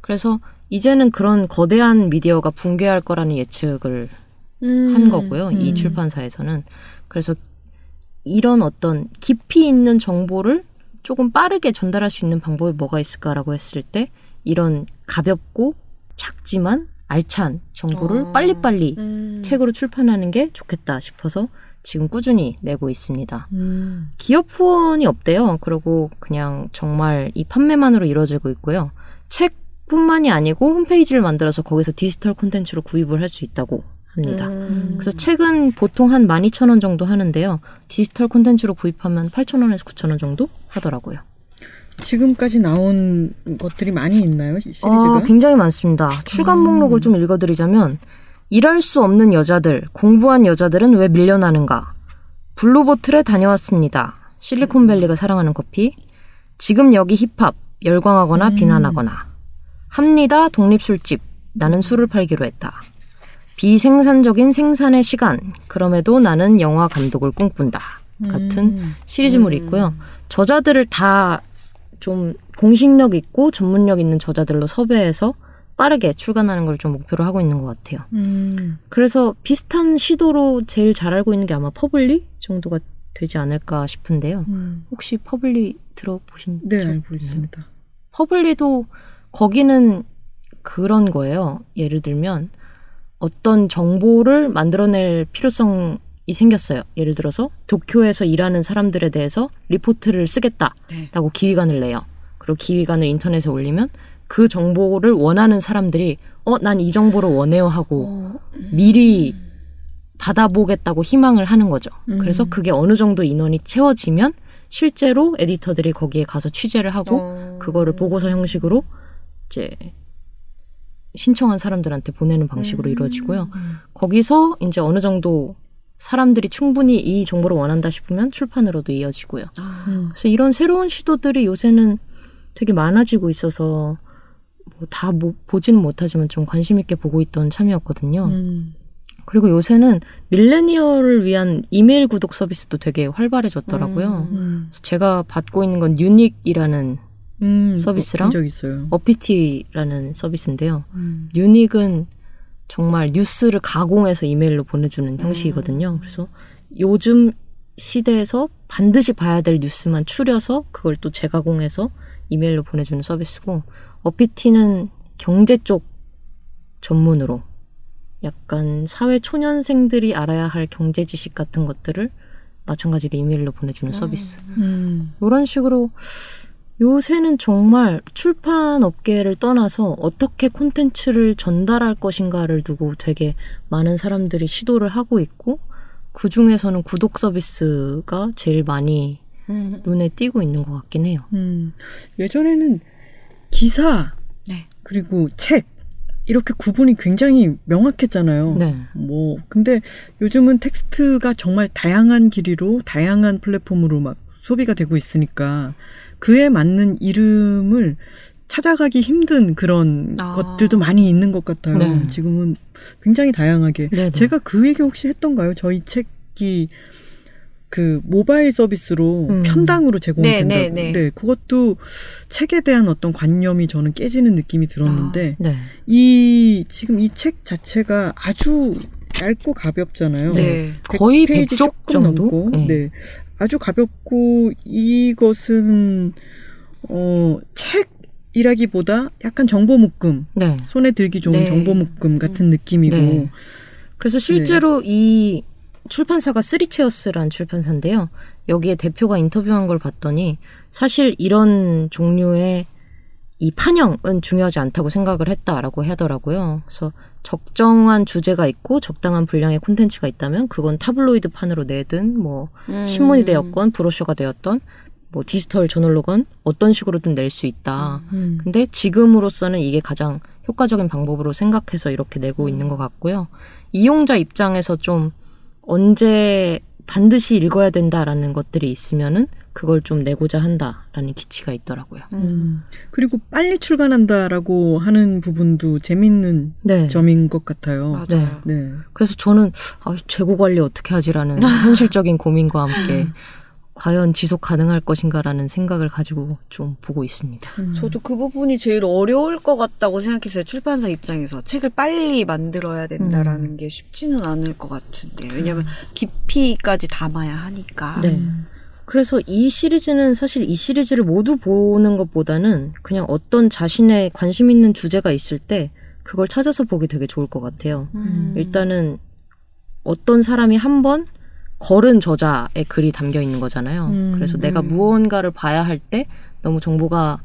D: 그래서 이제는 그런 거대한 미디어가 붕괴할 거라는 예측을 한 거고요. 이
B: 음.
D: 출판사에서는. 그래서 이런 어떤 깊이 있는 정보를 조금 빠르게 전달할 수 있는 방법이 뭐가 있을까라고 했을 때 이런 가볍고 작지만 알찬 정보를
C: 어.
D: 빨리빨리
C: 음.
D: 책으로 출판하는 게 좋겠다 싶어서 지금 꾸준히 내고 있습니다.
B: 음.
D: 기업 후원이 없대요. 그리고 그냥 정말 이 판매만으로 이루어지고 있고요. 책 뿐만이 아니고 홈페이지를 만들어서 거기서 디지털 콘텐츠로 구입을 할 수 있다고 합니다.
C: 음.
D: 그래서 책은 보통 한 12,000원 정도 하는데요. 디지털 콘텐츠로 구입하면 8,000원에서 9,000원 정도 하더라고요.
B: 지금까지 나온 것들이 많이 있나요? 시- 시리즈가?
D: 아, 굉장히 많습니다. 출간
B: 음.
D: 목록을 좀 읽어드리자면 일할 수 없는 여자들, 공부한 여자들은 왜 밀려나는가? 블루보틀에 다녀왔습니다. 실리콘밸리가 사랑하는 커피. 지금 여기 힙합, 열광하거나
B: 음.
D: 비난하거나. 합니다, 독립술집. 나는 술을 팔기로 했다. 비생산적인 생산의 시간. 그럼에도 나는 영화 감독을 꿈꾼다. 같은
B: 음.
D: 시리즈물이 있고요. 저자들을 다 좀 공신력 있고 전문력 있는 저자들로 섭외해서 빠르게 출간하는 걸 좀 목표로 하고 있는 것 같아요.
B: 음.
D: 그래서 비슷한 시도로 제일 잘 알고 있는 게 아마 퍼블리 정도가 되지 않을까 싶은데요.
B: 음.
D: 혹시 퍼블리 들어보신
B: 네,
D: 적
B: 알고? 있습니다.
D: 퍼블리도 거기는 그런 거예요. 예를 들면 어떤 정보를 만들어낼 필요성이 생겼어요. 예를 들어서 도쿄에서 일하는 사람들에 대해서 리포트를 쓰겠다라고 기획안을 내요. 그리고 기획안을 인터넷에 올리면 그 정보를 원하는 사람들이 어, 난 이 정보를 원해요 하고 미리 받아보겠다고 희망을 하는 거죠.
B: 음.
D: 그래서 그게 어느 정도 인원이 채워지면 실제로 에디터들이 거기에 가서 취재를 하고
C: 어.
D: 그거를 보고서 형식으로 이제 신청한 사람들한테 보내는 방식으로 이루어지고요. 거기서 이제 어느 정도 사람들이 충분히 이 정보를 원한다 싶으면 출판으로도 이어지고요.
B: 음.
D: 그래서 이런 새로운 시도들이 요새는 되게 많아지고 있어서 뭐다 보지는 못하지만 좀 관심 있게 보고 있던 참이었거든요.
B: 음.
D: 그리고 요새는 밀레니얼을 위한 이메일 구독 서비스도 되게 활발해졌더라고요.
B: 음.
D: 제가 받고 있는 건 유닉이라는
B: 음.
D: 서비스랑?
B: 본적 있어요.
D: 어피티라는 서비스인데요.
B: 음.
D: 유닉은 정말 뉴스를 가공해서 이메일로 보내주는 형식이거든요. 그래서 요즘 시대에서 반드시 봐야 될 뉴스만 추려서 그걸 또 재가공해서 이메일로 보내주는 서비스고 어피티는 경제 쪽 전문으로 약간 사회 초년생들이 알아야 할 경제 지식 같은 것들을 마찬가지로 이메일로 보내주는 서비스.
B: 음.
D: 이런 식으로 요새는 정말 출판 업계를 떠나서 어떻게 콘텐츠를 전달할 것인가를 두고 되게 많은 사람들이 시도를 하고 있고 그 중에서는 구독 서비스가 제일 많이
C: 음.
D: 눈에 띄고 있는 것 같긴 해요.
B: 음. 예전에는 기사
C: 네.
B: 그리고 책 이렇게 구분이 굉장히 명확했잖아요.
D: 네.
B: 뭐 근데 요즘은 텍스트가 정말 다양한 길이로 다양한 플랫폼으로 막 소비가 되고 있으니까 그에 맞는 이름을 찾아가기 힘든 그런
C: 아.
B: 것들도 많이 있는 것 같아요.
D: 네.
B: 지금은 굉장히 다양하게.
D: 네, 네.
B: 제가 그 얘기 혹시 했던가요? 저희 책이 그 모바일 서비스로
D: 음.
B: 편당으로 제공된다고.
C: 네, 네, 네.
B: 그것도 책에 대한 어떤 관념이 저는 깨지는 느낌이 들었는데
D: 네.
B: 이 지금 이 책 자체가 아주 얇고 가볍잖아요.
C: 네.
D: 거의
B: 100페이지
D: 100쪽
B: 조금
D: 정도?
B: 넘고,
D: 네.
B: 네. 아주 가볍고 이것은 어 책이라기보다 약간 정보 묶음,
D: 네.
B: 손에 들기 좋은
C: 네.
B: 정보 묶음 같은 느낌이고,
D: 네. 그래서 실제로 이 출판사가 쓰리체어스란 출판사인데요. 여기에 대표가 인터뷰한 걸 봤더니 사실 이런 종류의 이 판형은 중요하지 않다고 생각을 했다라고 하더라고요. 그래서 적정한 주제가 있고 적당한 분량의 콘텐츠가 있다면 그건 타블로이드 판으로 내든 뭐
C: 음.
D: 신문이 되었건 브로셔가 되었던 뭐 디지털 저널로건 어떤 식으로든 낼 수 있다.
B: 음.
D: 근데 지금으로서는 이게 가장 효과적인 방법으로 생각해서 이렇게 내고 있는 것 같고요. 이용자 입장에서 좀 언제 반드시 읽어야 된다라는 것들이 있으면은 그걸 좀 내고자 한다라는 기치가 있더라고요.
B: 음. 그리고 빨리 출간한다라고 하는 부분도 재밌는
D: 네.
B: 점인 것 같아요.
C: 맞아요.
B: 네.
D: 그래서 저는 아, 재고 관리 어떻게 하지라는 현실적인 고민과 함께 과연 지속 가능할 것인가라는 생각을 가지고 좀 보고 있습니다.
B: 음.
C: 저도 그 부분이 제일 어려울 것 같다고 생각했어요. 출판사 입장에서 책을 빨리 만들어야 된다라는
D: 음.
C: 게 쉽지는 않을 것 같은데 왜냐하면 깊이까지 담아야 하니까.
D: 네. 그래서 이 시리즈는 사실 이 시리즈를 모두 보는 것보다는 그냥 어떤 자신의 관심 있는 주제가 있을 때 그걸 찾아서 보기 되게 좋을 것 같아요.
C: 음.
D: 일단은 어떤 사람이 한번 걸은 저자의 글이 담겨 있는 거잖아요.
B: 음,
D: 그래서 내가
C: 음.
D: 무언가를 봐야 할 때 너무 정보가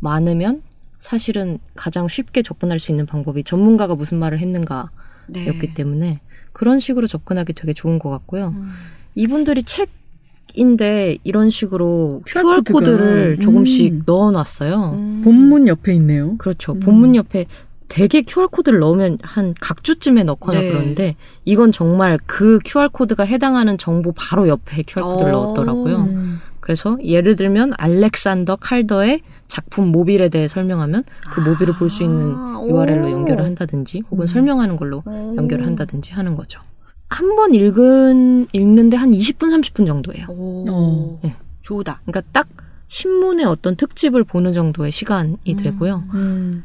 D: 많으면 사실은 가장 쉽게 접근할 수 있는 방법이 전문가가 무슨 말을 했는가였기
C: 네.
D: 때문에 그런 식으로 접근하기 되게 좋은 것 같고요.
C: 음.
D: 이분들이 책인데 이런 식으로
B: QR
D: QR
B: 코드가.
D: 코드를 조금씩
B: 음.
D: 넣어놨어요.
C: 음.
B: 본문 옆에 있네요.
D: 그렇죠.
B: 음.
D: 본문 옆에 되게 QR 코드를 넣으면 한 각주쯤에 넣거나
C: 네.
D: 그러는데 이건 정말 그 QR 코드가 해당하는 정보 바로 옆에 QR 코드를
C: 어.
D: 넣었더라고요.
B: 음.
D: 그래서 예를 들면 알렉산더 칼더의 작품 모빌에 대해 설명하면 그 모빌을 볼수 있는
C: 아,
D: URL로
C: 오.
D: 연결을 한다든지 혹은
B: 음.
D: 설명하는 걸로
C: 오.
D: 연결을 한다든지 하는 거죠. 한 번 읽은 읽는데 한 20분 30분 정도예요.
C: 오.
B: 어.
D: 네.
C: 좋다.
D: 그러니까 딱 신문의 어떤 특집을 보는 정도의 시간이 되고요.
B: 음.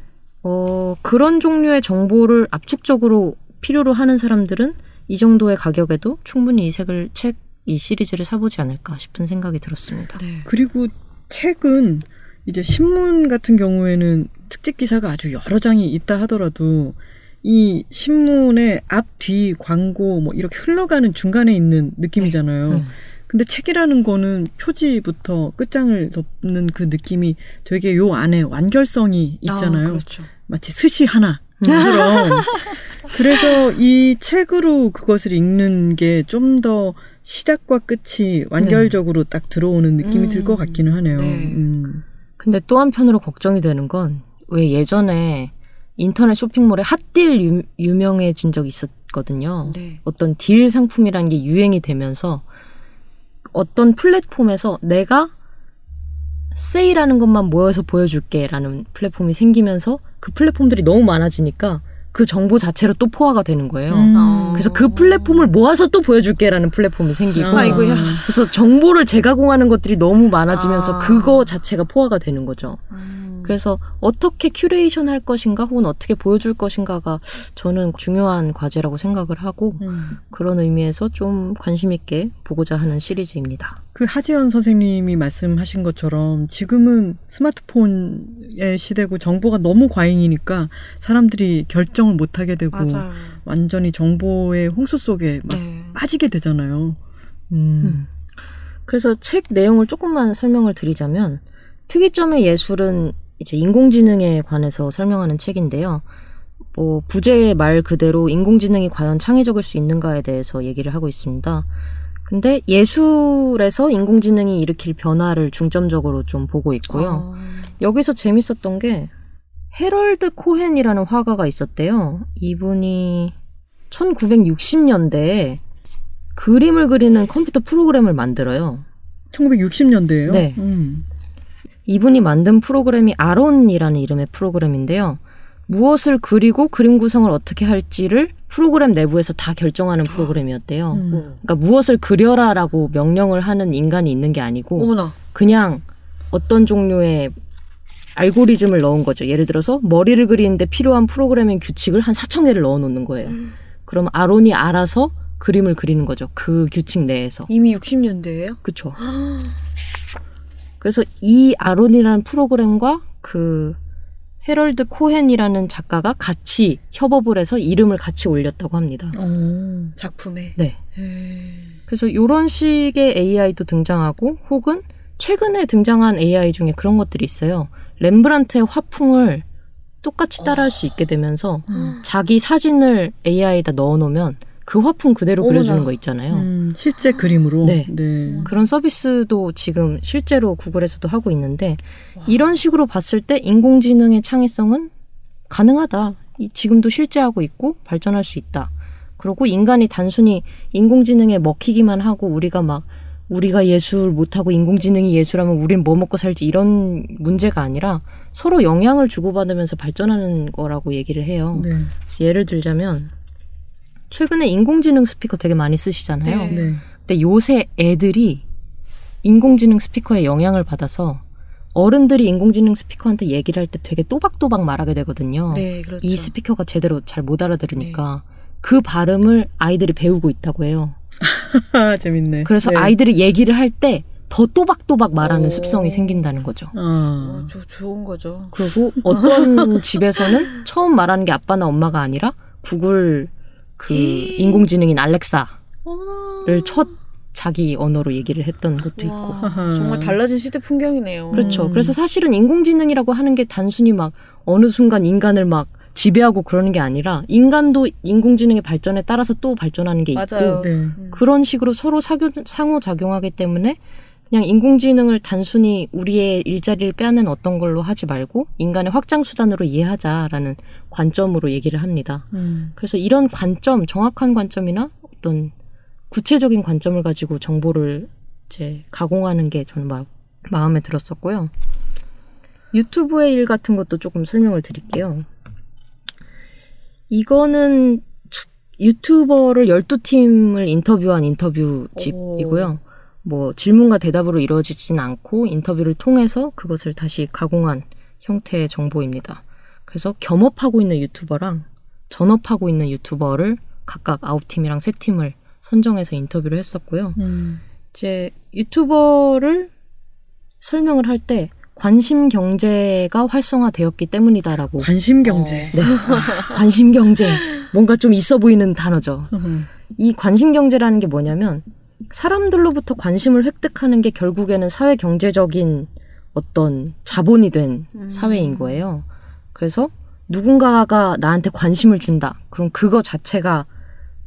D: 어, 그런 종류의 정보를 압축적으로 필요로 하는 사람들은 이 정도의 가격에도 충분히 이 책을 책, 이 시리즈를 사보지 않을까 싶은 생각이 들었습니다.
C: 네.
B: 그리고 책은 이제 신문 같은 경우에는 특집 기사가 아주 여러 장이 있다 하더라도 이 신문의 앞, 뒤, 광고 뭐 이렇게 흘러가는 중간에 있는 느낌이잖아요.
D: 네.
B: 근데 책이라는 거는 표지부터 끝장을 덮는 그 느낌이 되게 요 안에 완결성이 있잖아요.
C: 아, 그렇죠.
B: 마치 스시 하나처럼. 그래서 이 책으로 그것을 읽는 게 좀 더 시작과 끝이 완결적으로 딱 들어오는 느낌이
C: 음.
B: 들것 같기는 하네요.
C: 네.
B: 음.
D: 근데 또 한편으로 걱정이 되는 건 왜 예전에 인터넷 쇼핑몰에 핫딜 유, 유명해진 적이 있었거든요.
C: 네.
D: 어떤 딜 상품이라는 게 유행이 되면서 어떤 플랫폼에서 내가 세일하는 것만 모여서 보여줄게라는 플랫폼이 생기면서 그 플랫폼들이 너무 많아지니까 그 정보 자체로 또 포화가 되는 거예요.
B: 음.
D: 그래서 그 플랫폼을 모아서 또 보여줄게라는 플랫폼이 생기고
B: 아.
C: 아이고야.
D: 그래서 정보를 재가공하는 것들이 너무 많아지면서
C: 아.
D: 그거 자체가 포화가 되는 거죠. 그래서 어떻게 큐레이션 할 것인가 혹은 어떻게 보여줄 것인가가 저는 중요한 과제라고 생각을 하고
B: 음.
D: 그런 의미에서 좀 관심 있게 보고자 하는 시리즈입니다.
B: 그 하지현 선생님이 말씀하신 것처럼 지금은 스마트폰의 시대고 정보가 너무 과잉이니까 사람들이 결정을 못 하게 되고
C: 맞아요.
B: 완전히 정보의 홍수 속에 막
C: 네.
B: 빠지게 되잖아요. 음.
D: 음. 그래서 책 내용을 조금만 설명을 드리자면 특이점의 예술은 이제 인공지능에 관해서 설명하는 책인데요. 뭐 부제의 말 그대로 인공지능이 과연 창의적일 수 있는가에 대해서 얘기를 하고 있습니다. 근데 예술에서 인공지능이 일으킬 변화를 중점적으로 좀 보고 있고요.
C: 아.
D: 여기서 재밌었던 게 헤럴드 코헨이라는 화가가 있었대요. 이분이 1960년대에 그림을 그리는 컴퓨터 프로그램을 만들어요.
B: 1960년대예요.
D: 네.
B: 음.
D: 이분이 만든 프로그램이 아론이라는 이름의 프로그램인데요. 무엇을 그리고 그림 구성을 어떻게 할지를 프로그램 내부에서 다 결정하는 프로그램이었대요.
B: 음.
D: 그러니까 무엇을 그려라라고 명령을 하는 인간이 있는 게 아니고
C: 어머나.
D: 그냥 어떤 종류의 알고리즘을 넣은 거죠. 예를 들어서 머리를 그리는데 필요한 프로그래밍 규칙을 한 4천 개를 넣어 놓는 거예요. 그럼 아론이 알아서 그림을 그리는 거죠. 그 규칙 내에서.
C: 이미 60년대예요?
D: 그쵸. 그래서 이 아론이라는 프로그램과 그 헤럴드 코헨이라는 작가가 같이 협업을 해서 이름을 같이 올렸다고 합니다.
B: 어.
C: 작품에.
D: 네. へ그래서 이런 식의 AI도 등장하고 혹은 최근에 등장한 AI 중에 그런 것들이 있어요. 렘브란트의 화풍을 똑같이 따라할 수 있게 되면서
C: 음.
D: 자기 사진을 AI에다 넣어놓으면 그 화풍 그대로
C: 어머나.
D: 그려주는 거 있잖아요.
B: 음, 실제 그림으로.
D: 네.
B: 네.
D: 그런 서비스도 지금 실제로 구글에서도 하고 있는데 이런 식으로 봤을 때 인공지능의 창의성은 가능하다. 이- 지금도 실제하고 있고 발전할 수 있다. 그리고 인간이 단순히 인공지능에 먹히기만 하고 우리가 막 우리가 예술 못하고 인공지능이 예술하면 우린 뭐 먹고 살지 이런 문제가 아니라 서로 영향을 주고받으면서 발전하는 거라고 얘기를 해요.
B: 네.
D: 예를 들자면 최근에 인공지능 스피커 되게 많이 쓰시잖아요.
C: 네.
B: 네.
D: 근데 요새 애들이 인공지능 스피커에 영향을 받아서 어른들이 인공지능 스피커한테 얘기를 할 때 되게 또박또박 말하게 되거든요.
C: 네, 그렇죠.
D: 이 스피커가 제대로 잘 못 알아들으니까 그 발음을 아이들이 배우고 있다고 해요.
B: 아, 재밌네.
D: 그래서
B: 네.
D: 아이들이 얘기를 할 때 더 또박또박 말하는
C: 오.
D: 습성이 생긴다는 거죠.
B: 아.
C: 어, 저 좋은 거죠.
D: 그리고 어떤 집에서는 처음 말하는 게 아빠나 엄마가 아니라 구글 그 인공지능인 알렉사를
C: 어머나.
D: 첫 자기 언어로 얘기를 했던 것도 있고.
C: 와,
B: 하하.
C: 정말 달라진 시대 풍경이네요.
D: 그렇죠.
B: 음.
D: 그래서 사실은 인공지능이라고 하는 게 단순히 막 어느 순간 인간을 막 지배하고 그러는 게 아니라 인간도 인공지능의 발전에 따라서 또 발전하는 게 있고
C: 맞아요.
B: 네.
C: 음.
D: 그런 식으로 서로 사교, 상호작용하기 때문에 그냥 인공지능을 단순히 우리의 일자리를 빼앗는 어떤 걸로 하지 말고 인간의 확장 수단으로 이해하자라는 관점으로 얘기를 합니다.
B: 음.
D: 그래서 이런 관점, 정확한 관점이나 어떤 구체적인 관점을 가지고 정보를 이제 가공하는 게 저는 막 마음에 들었었고요. 유튜브의 일 같은 것도 조금 설명을 드릴게요. 이거는 추- 유튜버를 12팀을 인터뷰한 인터뷰 집이고요. 뭐 질문과 대답으로 이루어지진 않고 인터뷰를 통해서 그것을 다시 가공한 형태의 정보입니다. 그래서 겸업하고 있는 유튜버랑 전업하고 있는 유튜버를 각각 아홉 팀이랑 세 팀을 선정해서 인터뷰를 했었고요.
B: 음.
D: 이제 유튜버를 설명을 할 때 관심 경제가 활성화되었기 때문이다라고
B: 관심 경제.
D: 네. 관심 경제 뭔가 좀 있어 보이는 단어죠.
B: 음.
D: 이 관심 경제라는 게 뭐냐면 사람들로부터 관심을 획득하는 게 결국에는 사회 경제적인 어떤 자본이 된 사회인 거예요. 그래서 누군가가 나한테 관심을 준다. 그럼 그거 자체가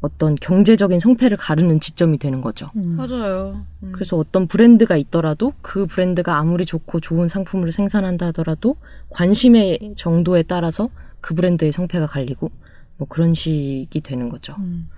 D: 어떤 경제적인 성패를 가르는 지점이 되는 거죠.
B: 음.
C: 맞아요. 음.
D: 그래서 어떤 브랜드가 있더라도 그 브랜드가 아무리 좋고 좋은 상품을 생산한다 하더라도 관심의 정도에 따라서 그 브랜드의 성패가 갈리고 뭐 그런 식이 되는 거죠.
B: 음.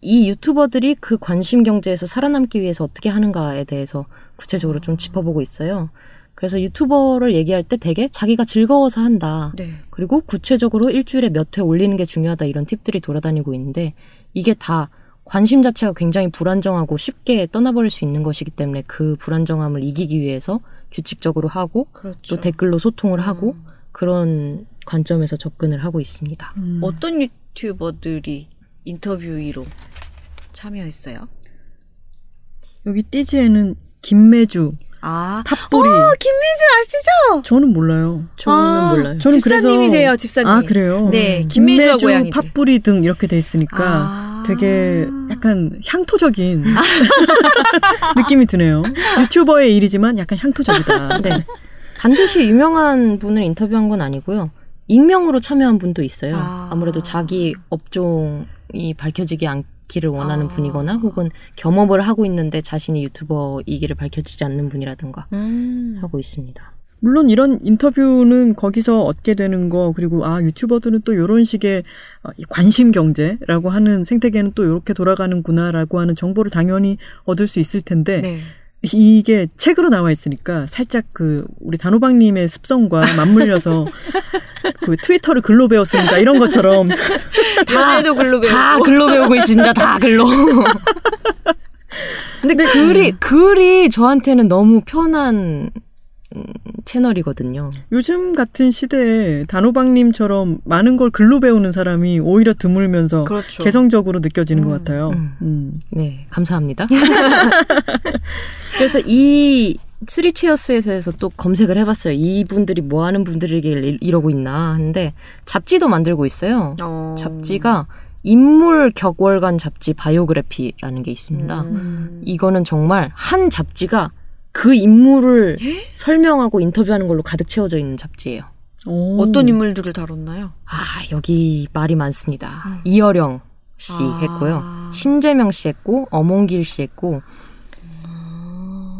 D: 이 유튜버들이 그 관심 경제에서 살아남기 위해서 어떻게 하는가에 대해서 구체적으로 좀 짚어보고 있어요. 그래서 유튜버를 얘기할 때 되게 자기가 즐거워서 한다.
C: 네.
D: 그리고 구체적으로 일주일에 몇 회 올리는 게 중요하다 이런 팁들이 돌아다니고 있는데 이게 다 관심 자체가 굉장히 불안정하고 쉽게 떠나버릴 수 있는 것이기 때문에 그 불안정함을 이기기 위해서 규칙적으로 하고
C: 그렇죠.
D: 또 댓글로 소통을 하고 그런 관점에서 접근을 하고 있습니다.
B: 음.
C: 어떤 유튜버들이 인터뷰이로 참여했어요?
B: 여기 띠지에는 김매주,
C: 아,
B: 팥뿌리.
C: 어, 김민주 아시죠?
B: 저는 몰라요.
D: 저는
C: 아,
D: 몰라요.
B: 저는
C: 집사님이세요,
B: 그래서
C: 집사님.
B: 아 그래요.
C: 네, 김매주와
B: 김매주,
C: 고양이들.
B: 팥뿌리 등 이렇게 돼 있으니까
C: 아.
B: 되게 약간 향토적인 느낌이 드네요. 유튜버의 일이지만 약간 향토적이다.
D: 네. 반드시 유명한 분을 인터뷰한 건 아니고요. 익명으로 참여한 분도 있어요.
C: 아.
D: 아. 무래도 자기 업종 이 밝혀지지 않기를 원하는
C: 아.
D: 분이거나 혹은 겸업을 하고 있는데 자신이 유튜버이기를 밝혀지지 않는 분이라든가
C: 음.
D: 하고 있습니다.
B: 물론 이런 인터뷰는 거기서 얻게 되는 거 그리고 아 유튜버들은 또 이런 식의 어, 이 관심 경제라고 하는 생태계는 또 이렇게 돌아가는구나라고 하는 정보를 당연히 얻을 수 있을 텐데
C: 네.
B: 이게 책으로 나와 있으니까 살짝 그 우리 단호박님의 습성과 맞물려서 그 트위터를 글로 배웠습니다 이런 것처럼
C: 연애도 글로 배우고.
D: 다 글로 배우고 있습니다. 다 글로. 근데 글이 글이 저한테는 너무 편한 음, 채널이거든요.
B: 요즘 같은 시대에 단호박님처럼 많은 걸 글로 배우는 사람이 오히려 드물면서
C: 그렇죠.
B: 개성적으로 느껴지는
C: 음,
B: 것 같아요.
D: 음.
B: 음.
D: 네, 감사합니다. 그래서 이 쓰리치어스에서 또 검색을 해봤어요. 이분들이 뭐 하는 분들이길 이러고 있나 하는데 잡지도 만들고 있어요.
C: 어.
D: 잡지가 인물 격월간 잡지 바이오그래피라는 게 있습니다.
C: 음.
D: 이거는 정말 한 잡지가 그 인물을 설명하고 인터뷰하는 걸로 가득 채워져 있는 잡지예요.
B: 오.
C: 어떤 인물들을 다뤘나요?
D: 아, 여기 말이 많습니다.
C: 음.
D: 이어령 씨
C: 아.
D: 했고요. 심재명 씨 했고, 어몽길 씨 했고,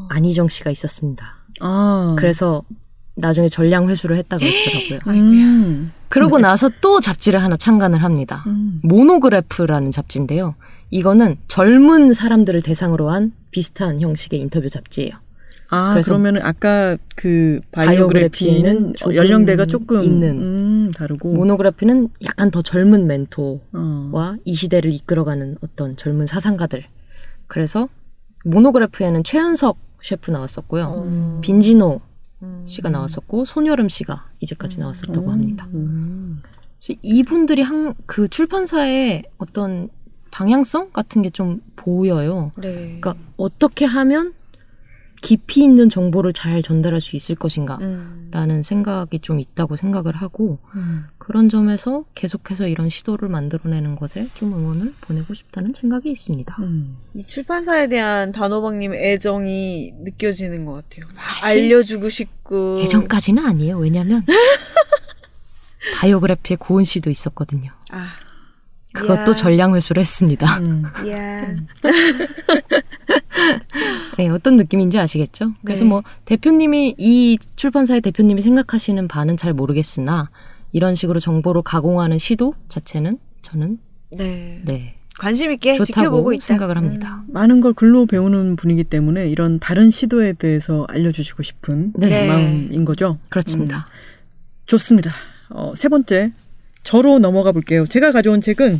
D: 안희정 씨가 있었습니다.
B: 아.
D: 그래서 나중에 전량 회수를 했다고 하시더라고요.
B: 음.
D: 그러고 나서 또 잡지를 하나 창간을 합니다.
B: 음.
D: 모노그래프라는 잡지인데요. 이거는 젊은 사람들을 대상으로 한 비슷한 형식의 인터뷰 잡지예요.
B: 아,
D: 그래서
B: 그러면은 아까 그
D: 바이오그래피는
B: 연령대가 조금
D: 있는.
B: 음, 다르고
D: 모노그래피는 약간 더 젊은 멘토,
B: 어.
D: 와이 시대를 이끌어가는 어떤 젊은 사상가들. 그래서 모노그래프에는 최연석 셰프 나왔었고요.
C: 음.
D: 빈지노
C: 음.
D: 씨가 나왔었고 손여름 씨가 이제까지 나왔었다고 합니다.
B: 음.
D: 이분들이 한 그 출판사의 어떤 방향성 같은 게 좀 보여요.
C: 네.
D: 그러니까 어떻게 하면 깊이 있는 정보를 잘 전달할 수 있을 것인가
C: 음.
D: 라는 생각이 좀 있다고 생각을 하고
B: 음.
D: 그런 점에서 계속해서 이런 시도를 만들어내는 것에 좀 응원을 보내고 싶다는 생각이 있습니다.
B: 음.
C: 이 출판사에 대한 단호박님 애정이 느껴지는 것 같아요. 알려주고 싶고.
D: 예전까지는 아니에요. 왜냐면 바이오그래피에 고은 씨도 있었거든요.
C: 아.
D: 그것도
C: 야.
D: 전량 회수를 했습니다.
B: 음.
C: 야.
D: 네, 어떤 느낌인지 아시겠죠? 그래서
C: 네.
D: 뭐 대표님이 이 출판사의 대표님이 생각하시는 바는 잘 모르겠으나 이런 식으로 정보를 가공하는 시도 자체는 저는
C: 네.
D: 네
C: 관심 있게
D: 좋다고
C: 지켜보고 있다.
D: 생각을 합니다.
B: 많은 걸 글로 배우는 분이기 때문에 이런 다른 시도에 대해서 알려주시고 싶은
D: 네.
C: 네.
B: 마음인 거죠.
D: 그렇습니다.
B: 좋습니다. 어, 세 번째 저로 넘어가 볼게요. 제가 가져온 책은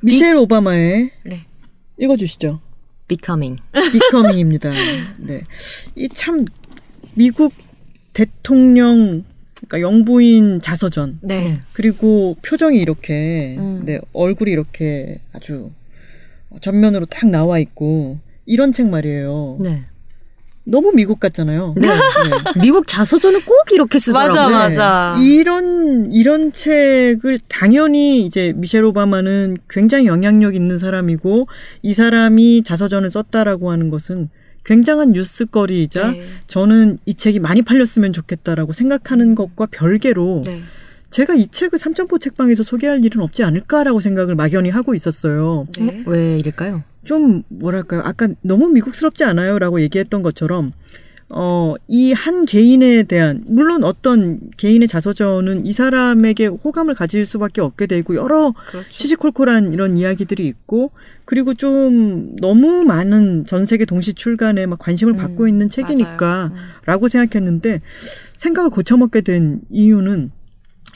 B: 미셸 오바마의
C: 네.
B: 읽어주시죠.
D: Becoming.
B: 비커밍입니다. 네. 이 참 미국 대통령 그러니까 영부인 자서전
C: 네.
B: 그리고 표정이 이렇게
C: 음.
B: 네, 얼굴이 이렇게 아주 전면으로 딱 나와 있고 이런 책 말이에요.
D: 네.
B: 너무 미국 같잖아요.
D: 네. 미국 자서전은 꼭 이렇게 쓰더라고요.
C: 맞아, 맞아.
B: 이런 이런 책을 당연히 이제 미셸 오바마는 굉장히 영향력 있는 사람이고 이 사람이 자서전을 썼다라고 하는 것은 굉장한 뉴스거리이자
C: 네.
B: 저는 이 책이 많이 팔렸으면 좋겠다라고 생각하는 것과 별개로
C: 네.
B: 제가 이 책을 삼천포 책방에서 소개할 일은 없지 않을까라고 생각을 막연히 하고 있었어요.
C: 네.
D: 왜 이럴까요?
B: 좀 뭐랄까요? 아까 너무 미국스럽지 않아요라고 얘기했던 것처럼 어, 이 한 개인에 대한 물론 어떤 개인의 자서전은 이 사람에게 호감을 가질 수밖에 없게 되고 여러
C: 그렇죠.
B: 시시콜콜한 이런 이야기들이 있고 그리고 좀 너무 많은 전 세계 동시 출간에 막 관심을
C: 음,
B: 받고 있는 책이니까라고 생각했는데 생각을 고쳐먹게 된 이유는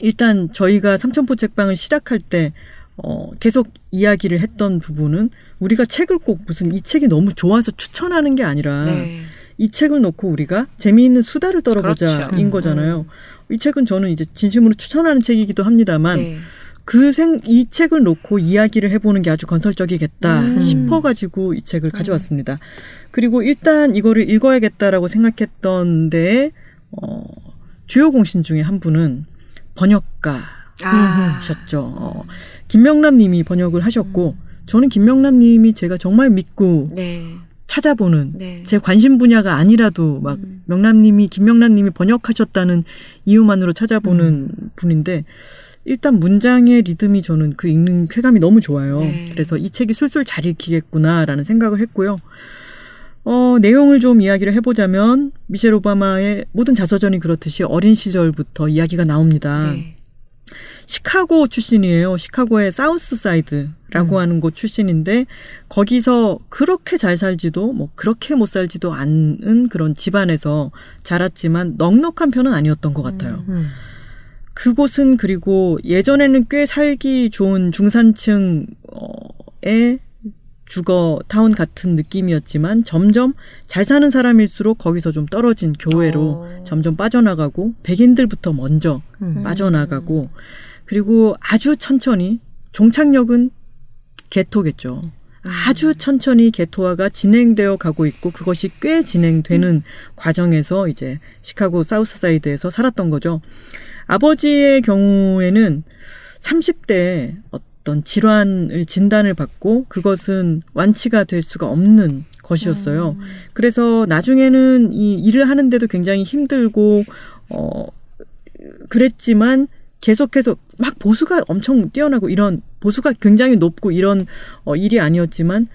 B: 일단 저희가 삼천포 책방을 시작할 때 어, 계속 이야기를 했던 부분은 우리가 책을 꼭 무슨 이 책이 너무 좋아서 추천하는 게 아니라
C: 네.
B: 이 책을 놓고 우리가 재미있는 수다를 떨어보자인
C: 그렇죠.
B: 거잖아요. 이 책은 저는 이제 진심으로 추천하는 책이기도 합니다만
C: 네.
B: 그 생, 이 책을 놓고 이야기를 해보는 게 아주 건설적이겠다
C: 음.
B: 싶어가지고 이 책을 가져왔습니다. 그리고 일단 이거를 읽어야겠다라고 생각했던 데에, 어, 주요 공신 중에 한 분은 번역가 셨죠.
C: 아.
B: 어, 김명남 님이 번역을 하셨고, 저는 김명남 님이 제가 정말 믿고
C: 네.
B: 찾아보는
C: 네.
B: 제 관심 분야가 아니라도 막
C: 음.
B: 명남님이 김명남님이 번역하셨다는 이유만으로 찾아보는 분인데 일단 문장의 리듬이 저는 그 읽는 쾌감이 너무 좋아요.
C: 네.
B: 그래서 이 책이 술술 잘 읽히겠구나라는 생각을 했고요. 어, 내용을 좀 이야기를 해보자면 미셸 오바마의 모든 자서전이 그렇듯이 어린 시절부터 이야기가 나옵니다.
C: 네.
B: 시카고 출신이에요. 시카고의 사우스 사이드라고 하는 곳 출신인데 거기서 그렇게 잘 살지도 뭐 그렇게 못 살지도 않은 그런 집안에서 자랐지만 넉넉한 편은 아니었던 것 같아요.
D: 음.
B: 그곳은 그리고 예전에는 꽤 살기 좋은 중산층의 주거 타운 같은 느낌이었지만 점점 잘 사는 사람일수록 거기서 좀 떨어진 교외로
C: 어.
B: 점점 빠져나가고 백인들부터 먼저
D: 음.
B: 빠져나가고 그리고 아주 천천히 종착역은 개토겠죠. 아주 천천히 개토화가 진행되어 가고 있고 그것이 꽤 진행되는 과정에서 이제 시카고 사우스사이드에서 살았던 거죠. 아버지의 경우에는 30대에 어떤 질환을 진단을 받고 그것은 완치가 될 수가 없는 것이었어요. 그래서 나중에는 이 일을 하는데도 굉장히 힘들고 어 그랬지만 계속해서 막 보수가 엄청 뛰어나고 이런 보수가 굉장히 높고 이런 어 일이 아니었지만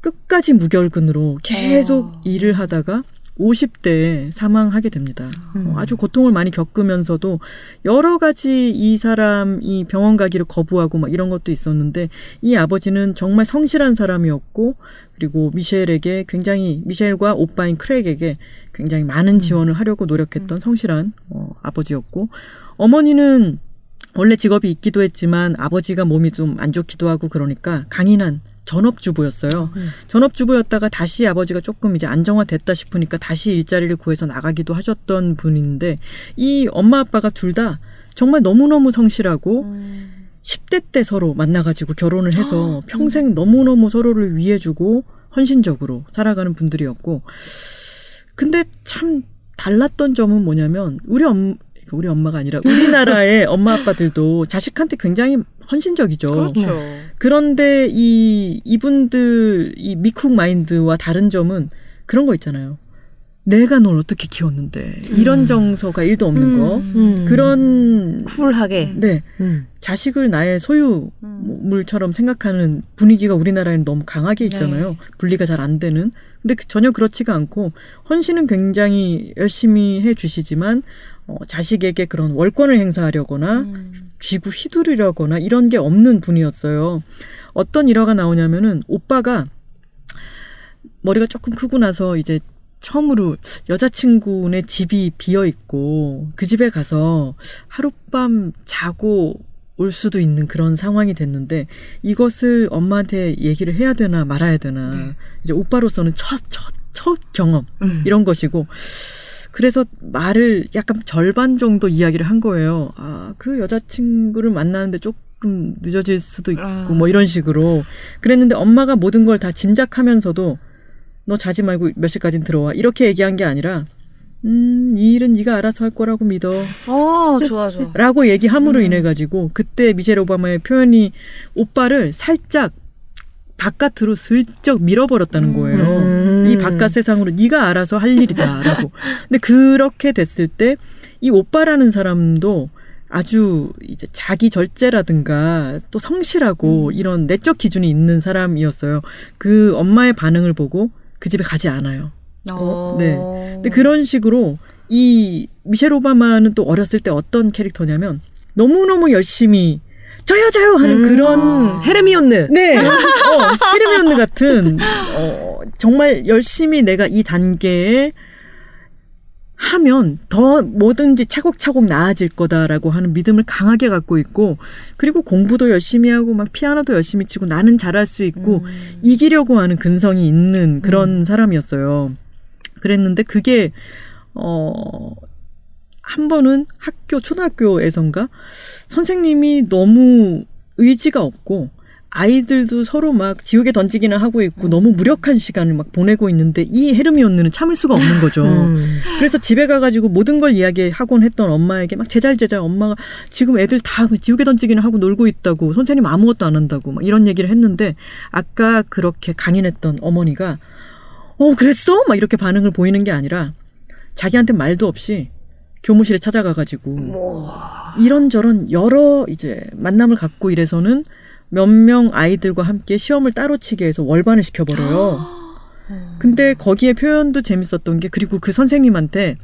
B: 끝까지 무결근으로 계속
C: 어.
B: 일을 하다가 50대에 사망하게 됩니다. 어, 아주 고통을 많이 겪으면서도 여러 가지 이 사람이 병원 가기를 거부하고 막 이런 것도 있었는데 이 아버지는 정말 성실한 사람이었고 그리고 미셸에게 굉장히 미셸과 오빠인 크랙에게 굉장히 많은 지원을 하려고 노력했던 성실한 어, 아버지였고 어머니는 원래 직업이 있기도 했지만 아버지가 몸이 좀 안 좋기도 하고 그러니까 강인한 전업주부였어요. 전업주부였다가 다시 아버지가 조금 이제 안정화됐다 싶으니까 다시 일자리를 구해서 나가기도 하셨던 분인데 이 엄마 아빠가 둘 다 정말 너무너무 성실하고 10대 때 서로 만나가지고 결혼을 해서 평생 너무너무 서로를 위해주고 헌신적으로 살아가는 분들이었고. 근데 참 달랐던 점은 뭐냐면 우리 엄 우리 엄마가 아니라 우리나라의 엄마 아빠들도 자식한테 굉장히 헌신적이죠.
C: 그렇죠.
B: 그런데 이 이분들 이 미쿡 마인드와 다른 점은 그런 거 있잖아요. 내가 널 어떻게 키웠는데 이런 정서가 일도 없는 거
D: 음.
B: 그런
D: 쿨하게.
B: 네
D: 음.
B: 자식을 나의 소유물처럼 생각하는 분위기가 우리나라에는 너무 강하게 있잖아요. 분리가 잘 안 되는. 근데 그- 전혀 그렇지가 않고 헌신은 굉장히 열심히 해 주시지만 어, 자식에게 그런 월권을 행사하려거나
C: 음.
B: 쥐고 휘두르려거나 이런 게 없는 분이었어요. 어떤 일화가 나오냐면은 오빠가 머리가 조금 크고 나서 이제 처음으로 여자친구네 집이 비어 있고 그 집에 가서 하룻밤 자고 올 수도 있는 그런 상황이 됐는데 이것을 엄마한테 얘기를 해야 되나 말아야 되나 이제 오빠로서는 첫첫 첫 경험
C: 음.
B: 이런 것이고 그래서 말을 약간 절반 정도 이야기를 한 거예요. 아, 그 여자친구를 만나는데 조금 늦어질 수도 있고
C: 아.
B: 뭐 이런 식으로 그랬는데 엄마가 모든 걸 다 짐작하면서도 너 자지 말고 몇 시까진 들어와 이렇게 얘기한 게 아니라 음, 이 일은 네가 알아서 할 거라고 믿어.
C: 어, 좋아, 좋아.
B: 라고 얘기함으로
C: 음.
B: 인해 가지고 그때 미셸 오바마의 표현이 오빠를 살짝 바깥으로 슬쩍 밀어버렸다는 거예요.
D: 음.
B: 이 바깥 세상으로 네가 알아서 할 일이다라고. 근데 그렇게 됐을 때 이 오빠라는 사람도 아주 이제 자기 절제라든가 또 성실하고 이런 내적 기준이 있는 사람이었어요. 그 엄마의 반응을 보고 그 집에 가지 않아요.
C: 어.
B: 네. 근데 그런 식으로 이 미셸 오바마는 또 어렸을 때 어떤 캐릭터냐면 너무너무 열심히 저요 저요 하는
D: 음.
B: 그런
D: 헤르미온느.
B: 네. 어, 히르미온느 같은 어, 정말 열심히 내가 이 단계에 하면 더 뭐든지 차곡차곡 나아질 거다라고 하는 믿음을 강하게 갖고 있고 그리고 공부도 열심히 하고 막 피아노도 열심히 치고 나는 잘할 수 있고 이기려고 하는 근성이 있는 그런 사람이었어요. 그랬는데 그게 어, 한 번은 학교, 초등학교에선가 선생님이 너무 의지가 없고 아이들도 서로 막 지옥에 던지기는 하고 있고 너무 무력한 시간을 막 보내고 있는데 이 헤르미온느는 참을 수가 없는 거죠.
D: 음.
B: 그래서 집에 가가지고 모든 걸 이야기하곤 했던 엄마에게 막 제잘제잘 엄마가 지금 애들 다 지옥에 던지기는 하고 놀고 있다고 선생님 아무것도 안 한다고 막 이런 얘기를 했는데 아까 그렇게 강인했던 어머니가 어 그랬어? 막 이렇게 반응을 보이는 게 아니라 자기한테 말도 없이 교무실에 찾아가가지고 이런저런 여러 이제 만남을 갖고 이래서는 몇 명 아이들과 함께 시험을 따로 치게 해서 월반을 시켜버려요. 근데 거기에 표현도 재밌었던 게 그리고 그 선생님한테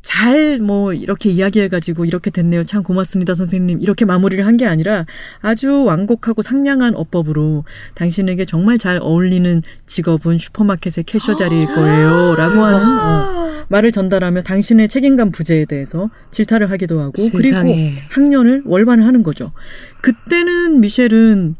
B: 잘뭐 이렇게 이야기해가지고 이렇게 됐네요. 참 고맙습니다, 선생님. 이렇게 마무리를 한 게 아니라 아주 완곡하고 상냥한 어법으로 당신에게 정말 잘 어울리는 직업은 슈퍼마켓의 캐셔 자리일 거예요. 라고 하는 어, 말을 전달하며 당신의 책임감 부재에 대해서 질타를 하기도 하고 그리고
D: 세상에.
B: 학년을 월반을 하는 거죠. 그때는 미셸은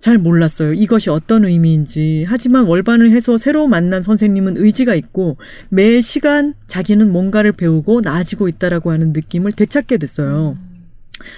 B: 잘 몰랐어요. 이것이 어떤 의미인지. 하지만 월반을 해서 새로 만난 선생님은 의지가 있고 매 시간 자기는 뭔가를 배우고 나아지고 있다라고 하는 느낌을 되찾게 됐어요.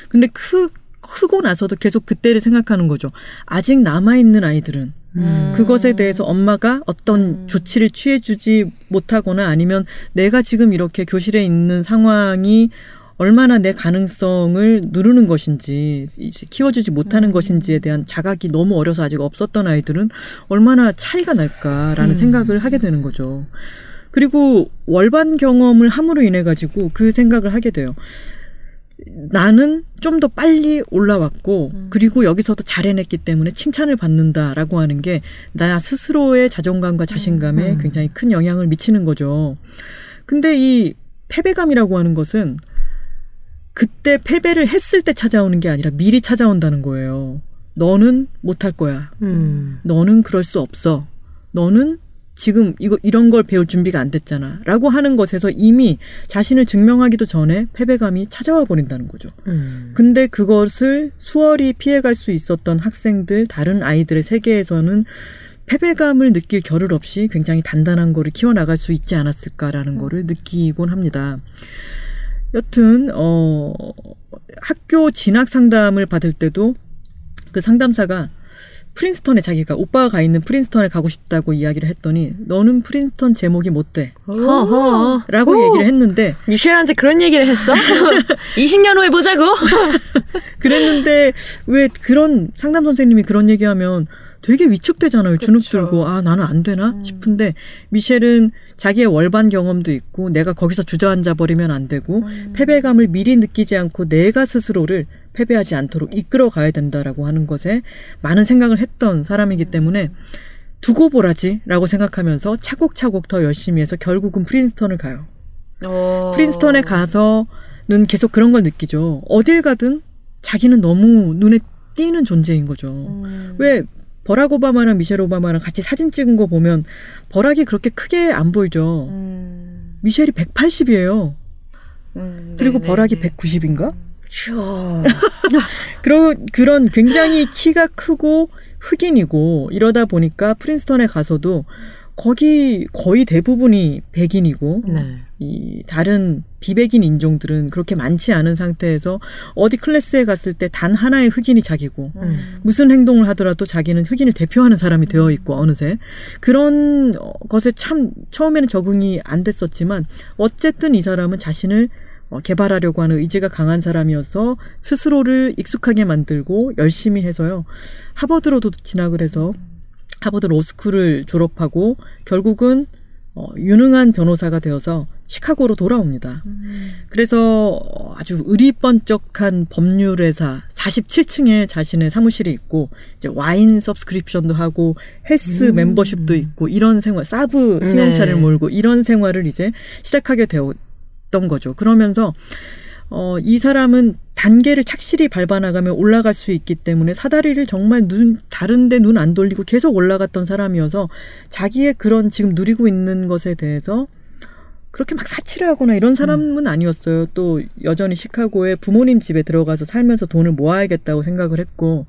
B: 근데 크, 크고 나서도 계속 그때를 생각하는 거죠. 아직 남아있는 아이들은
D: 음.
B: 그것에 대해서 엄마가 어떤 조치를 취해주지 못하거나 아니면 내가 지금 이렇게 교실에 있는 상황이 얼마나 내 가능성을 누르는 것인지 키워주지 못하는 것인지에 대한 자각이 너무 어려서 아직 없었던 아이들은 얼마나 차이가 날까라는 생각을 하게 되는 거죠. 그리고 월반 경험을 함으로 인해 가지고 그 생각을 하게 돼요. 나는 좀 더 빨리 올라왔고 그리고 여기서도 잘 해냈기 때문에 칭찬을 받는다라고 하는 게 나 스스로의 자존감과 자신감에
D: 음.
B: 굉장히 큰 영향을 미치는 거죠. 근데 이 패배감이라고 하는 것은 그때 패배를 했을 때 찾아오는 게 아니라 미리 찾아온다는 거예요. 너는 못할 거야.
D: 음.
B: 너는 그럴 수 없어. 너는 지금 이거 이런 걸 배울 준비가 안 됐잖아.라고 하는 것에서 이미 자신을 증명하기도 전에 패배감이 찾아와 버린다는 거죠.
D: 음.
B: 근데 그것을 수월히 피해갈 수 있었던 학생들, 다른 아이들의 세계에서는 패배감을 느낄 겨를 없이 굉장히 단단한 거를 키워나갈 수 있지 않았을까라는 거를 느끼곤 합니다. 여튼, 어, 학교 진학 상담을 받을 때도 그 상담사가 프린스턴에 자기가 오빠가 가 있는 프린스턴에 가고 싶다고 이야기를 했더니 너는 프린스턴 제목이 못 돼. 라고
D: 오.
B: 얘기를 했는데
D: 미셸한테 그런 얘기를 했어? 20년 후에 보자고?
B: 그랬는데 왜 그런 상담 선생님이 그런 얘기하면 되게 위축되잖아요. 주눅. 들고 아 나는 안 되나
C: 음.
B: 싶은데 미셸은 자기의 월반 경험도 있고 내가 거기서 주저앉아 버리면 안 되고
C: 음.
B: 패배감을 미리 느끼지 않고 내가 스스로를 패배하지 않도록 이끌어 가야 된다라고 하는 것에 많은 생각을 했던 사람이기 때문에 두고 보라지라고 생각하면서 차곡차곡 더 열심히 해서 결국은 프린스턴을 가요.
C: 어.
B: 프린스턴에 가서는 계속 그런 걸 느끼죠. 어딜 가든 자기는 너무 눈에 띄는 존재인 거죠.
C: 음.
B: 왜 버락 오바마랑 미셸 오바마랑 같이 사진 찍은 거 보면 버락이 그렇게 크게 안 보이죠.
C: 음.
B: 미셸이 180이에요.
C: 음.
B: 그리고
C: 네네.
B: 버락이 190인가?
C: 슈어.
B: 그러, 그런 굉장히 키가 크고 흑인이고 이러다 보니까 프린스턴에 가서도 거기 거의 대부분이 백인이고
D: 네.
B: 이 다른 비백인 인종들은 그렇게 많지 않은 상태에서 어디 클래스에 갔을 때 단 하나의 흑인이 자기고
D: 음.
B: 무슨 행동을 하더라도 자기는 흑인을 대표하는 사람이 되어 있고 어느새. 그런 어, 것에 참 처음에는 적응이 안 됐었지만 어쨌든 이 사람은 자신을 어, 개발하려고 하는 의지가 강한 사람이어서 스스로를 익숙하게 만들고 열심히 해서요. 하버드로도 진학을 해서 하버드 로스쿨을 졸업하고 결국은 어, 유능한 변호사가 되어서 시카고로 돌아옵니다. 그래서 어, 아주 의리번쩍한 법률회사 47층에 자신의 사무실이 있고 이제 와인 서브스크립션도 하고 헬스 멤버십도 있고 이런 생활 사브 승용차를
D: 네.
B: 몰고 이런 생활을 이제 시작하게 되었던 거죠. 그러면서 어, 이 사람은 단계를 착실히 밟아나가면 올라갈 수 있기 때문에 사다리를 정말 눈, 다른데 눈 안 돌리고 계속 올라갔던 사람이어서 자기의 그런 지금 누리고 있는 것에 대해서 그렇게 막 사치를 하거나 이런 사람은 아니었어요. 또 여전히 시카고에 부모님 집에 들어가서 살면서 돈을 모아야겠다고 생각을 했고.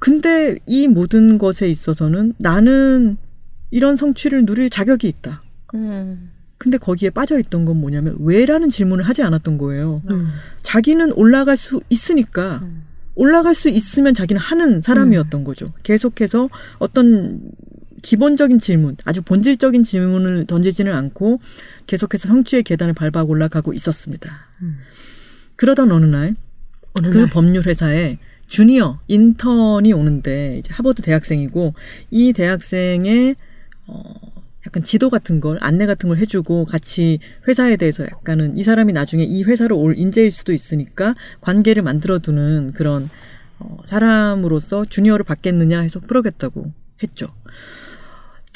B: 근데 이 모든 것에 있어서는 나는 이런 성취를 누릴 자격이 있다.
C: 음.
B: 근데 거기에 빠져 있던 건 뭐냐면 왜라는 질문을 하지 않았던 거예요.
D: 음.
B: 자기는 올라갈 수 있으니까
C: 음.
B: 올라갈 수 있으면 자기는 하는 사람이었던 거죠. 계속해서 어떤 기본적인 질문, 아주 본질적인 질문을 던지지는 않고 계속해서 성취의 계단을 밟아 올라가고 있었습니다.
D: 음.
B: 그러던 어느
D: 날그날
B: 법률 회사에 주니어 인턴이 오는데 이제 하버드 대학생이고 이 대학생의 어 약간 지도 같은 걸 안내 같은 걸 해주고 같이 회사에 대해서 약간은 이 사람이 나중에 이 회사로 올 인재일 수도 있으니까 관계를 만들어두는 그런 어, 사람으로서 주니어를 받겠느냐 해서 풀어겠다고 했죠.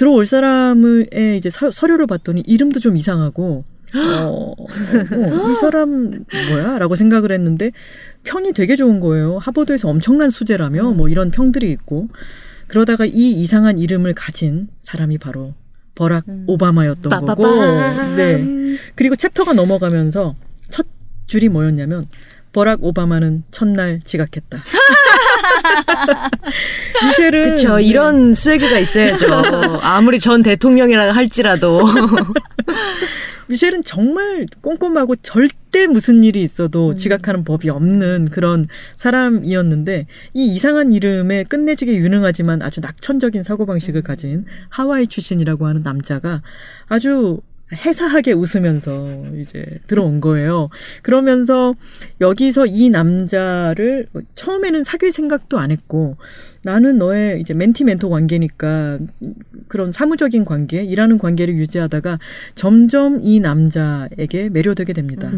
B: 들어올 사람의 이제 서, 서류를 봤더니 이름도 좀 이상하고 어, 어, 이 사람 뭐야?라고 생각을 했는데 평이 되게 좋은 거예요. 하버드에서 엄청난 수재라며 뭐 이런 평들이 있고 그러다가 이 이상한 이름을 가진 사람이 바로 버락 오바마였던 거고.
D: 빠빠밤.
B: 네. 그리고 챕터가 넘어가면서 첫 줄이 뭐였냐면 버락 오바마는 첫날 지각했다. 미셸은
D: 그쵸
B: 네.
D: 이런 swag가 있어야죠. 아무리 전 대통령이라 할지라도
B: 미셸은 정말 꼼꼼하고 절대 무슨 일이 있어도 지각하는 법이 없는 그런 사람이었는데 이 이상한 이름에 끝내주게 유능하지만 아주 낙천적인 사고방식을 가진 하와이 출신이라고 하는 남자가 아주 해사하게 웃으면서 이제 들어온 거예요. 그러면서 여기서 이 남자를 처음에는 사귈 생각도 안 했고 나는 너의 이제 멘티 멘토 관계니까 그런 사무적인 관계, 일하는 관계를 유지하다가 점점 이 남자에게 매료되게 됩니다.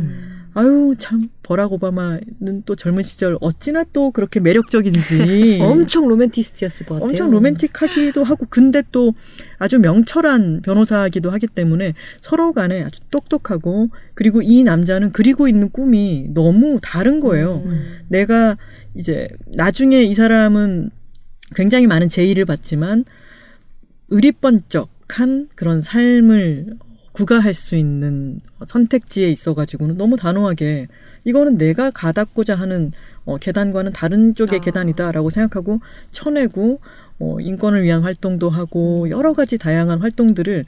B: 아유 참 버락 오바마는 또 젊은 시절 어찌나 또 그렇게 매력적인지
D: 엄청 로맨티스트였을 것 같아요.
B: 엄청 로맨틱하기도 하고 근데 또 아주 명철한 변호사이기도 하기 때문에 서로 간에 아주 똑똑하고 그리고 이 남자는 그리고 있는 꿈이 너무 다른 거예요.
D: 음.
B: 내가 이제 나중에 이 사람은 굉장히 많은 제의를 받지만 의리번쩍한 그런 삶을 구가할 수 있는 선택지에 있어 가지고는 너무 단호하게 이거는 내가 가닿고자 하는 어, 계단과는 다른 쪽의
D: 아.
B: 계단이다라고 생각하고 쳐내고 어, 인권을 위한 활동도 하고 여러 가지 다양한 활동들을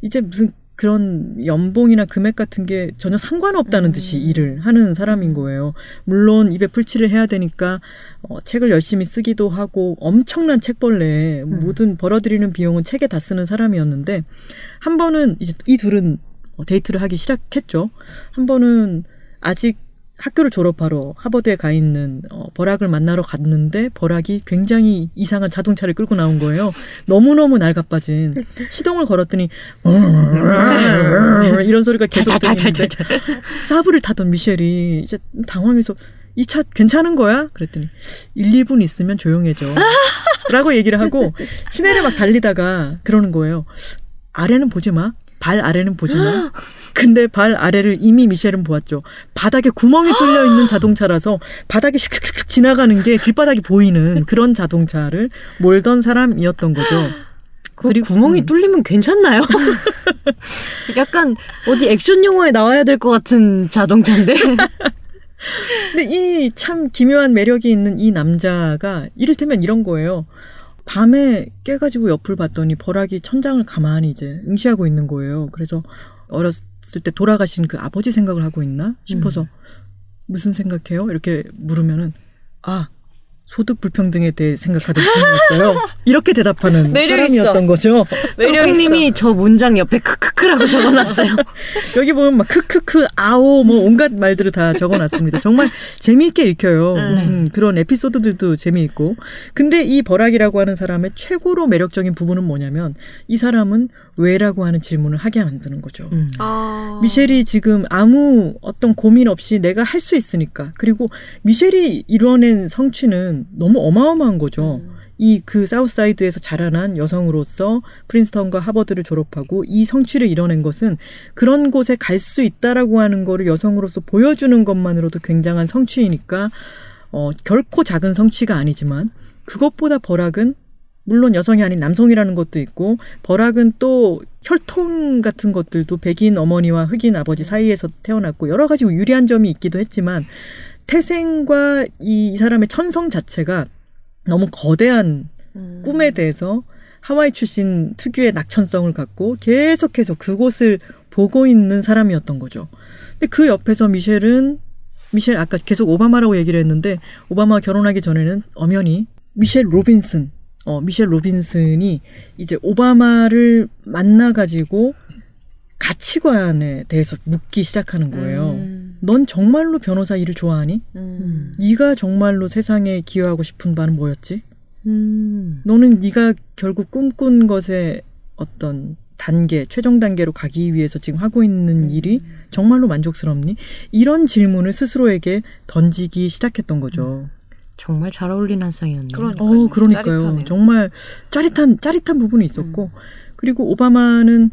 B: 이제 무슨 그런 연봉이나 금액 같은 게 전혀 상관없다는 듯이 일을 하는 사람인 거예요. 물론 입에 풀칠을 해야 되니까 어, 책을 열심히 쓰기도 하고 엄청난 책벌레에 모든 벌어들이는 비용은 책에 다 쓰는 사람이었는데 한 번은 이제 이 둘은 어, 데이트를 하기 시작했죠. 한 번은 아직 학교를 졸업하러 하버드에 가 있는 어, 버락을 만나러 갔는데 버락이 굉장히 이상한 자동차를 끌고 나온 거예요. 너무너무 낡아빠진 시동을 걸었더니 이런 소리가 계속 들리는데 사브를 타던 미셸이 이제 당황해서 이 차 괜찮은 거야? 그랬더니 1, 2분 있으면 조용해져. 라고 얘기를 하고 시내를 막 달리다가 그러는 거예요. 아래는 보지 마. 발 아래는 보지 마. 근데 발 아래를 이미 미셸은 보았죠. 바닥에 구멍이 뚫려 있는 자동차라서 바닥에 슉슉슉 지나가는 게 길바닥이 보이는 그런 자동차를 몰던 사람이었던 거죠.
D: 그
B: 그리고-
D: 구멍이
B: 음.
D: 뚫리면 괜찮나요? 약간 어디 액션 영화에 나와야 될 것 같은 자동차인데.
B: 근데 이 참 기묘한 매력이 있는 이 남자가 이를테면 이런 거예요. 밤에 깨가지고 옆을 봤더니 버락이 천장을 가만히 이제 응시하고 있는 거예요. 그래서 어렸을 때 돌아가신 그 아버지 생각을 하고 있나 싶어서 무슨 생각해요? 이렇게 물으면은 아 소득 불평등에 대해 생각하던 중이었어요. 이렇게 대답하는
C: 매력
B: 사람이었던
C: 있어.
B: 거죠.
C: 매력 있어.
D: 콩님이 저 문장 옆에 크크크라고 적어놨어요.
B: 여기 보면 막 크크크 아오 뭐 온갖 말들을 다 적어놨습니다. 정말 재미있게 읽혀요.
D: 네.
B: 음, 그런 에피소드들도 재미있고. 근데 이 버락이라고 하는 사람의 최고로 매력적인 부분은 뭐냐면 이 사람은 왜라고 하는 질문을 하게 만드는 거죠.
D: 음.
C: 아.
B: 미셸이 지금 아무 어떤 고민 없이 내가 할 수 있으니까 그리고 미셸이 이뤄낸 성취는 너무 어마어마한 거죠. 이그 사우스사이드에서 자라난 여성으로서 프린스턴과 하버드를 졸업하고 이 성취를 이뤄낸 것은 그런 곳에 갈 수 있다라고 하는 거를 여성으로서 보여주는 것만으로도 굉장한 성취이니까 어 결코 작은 성취가 아니지만 그것보다 버락은 물론 여성이 아닌 남성이라는 것도 있고 버락은 또 혈통 같은 것들도 백인 어머니와 흑인 아버지 사이에서 태어났고 여러 가지 유리한 점이 있기도 했지만 태생과 이, 이 사람의 천성 자체가 너무 거대한
C: 음.
B: 꿈에 대해서 하와이 출신 특유의 낙천성을 갖고 계속해서 그곳을 보고 있는 사람이었던 거죠. 근데 그 옆에서 미셸은 미셸 아까 계속 오바마라고 얘기를 했는데 오바마 결혼하기 전에는 엄연히 미셸 로빈슨 어 미셸 로빈슨이 이제 오바마를 만나 가지고 가치관에 대해서 묻기 시작하는 거예요.
C: 음.
B: 넌 정말로 변호사 일을 좋아하니?
C: 음.
B: 네가 정말로 세상에 기여하고 싶은 바는 뭐였지?
D: 음.
B: 너는 네가 결국 꿈꾼 것의 어떤 단계, 최종 단계로 가기 위해서 지금 하고 있는 일이 정말로 만족스럽니? 이런 질문을 스스로에게 던지기 시작했던 거죠.
D: 정말 잘 어울리는 한 쌍이었네요.
C: 그러니까.
B: 어, 그러니까요.
C: 짜릿하네요.
B: 정말 짜릿한 짜릿한 부분이 있었고 그리고 오바마는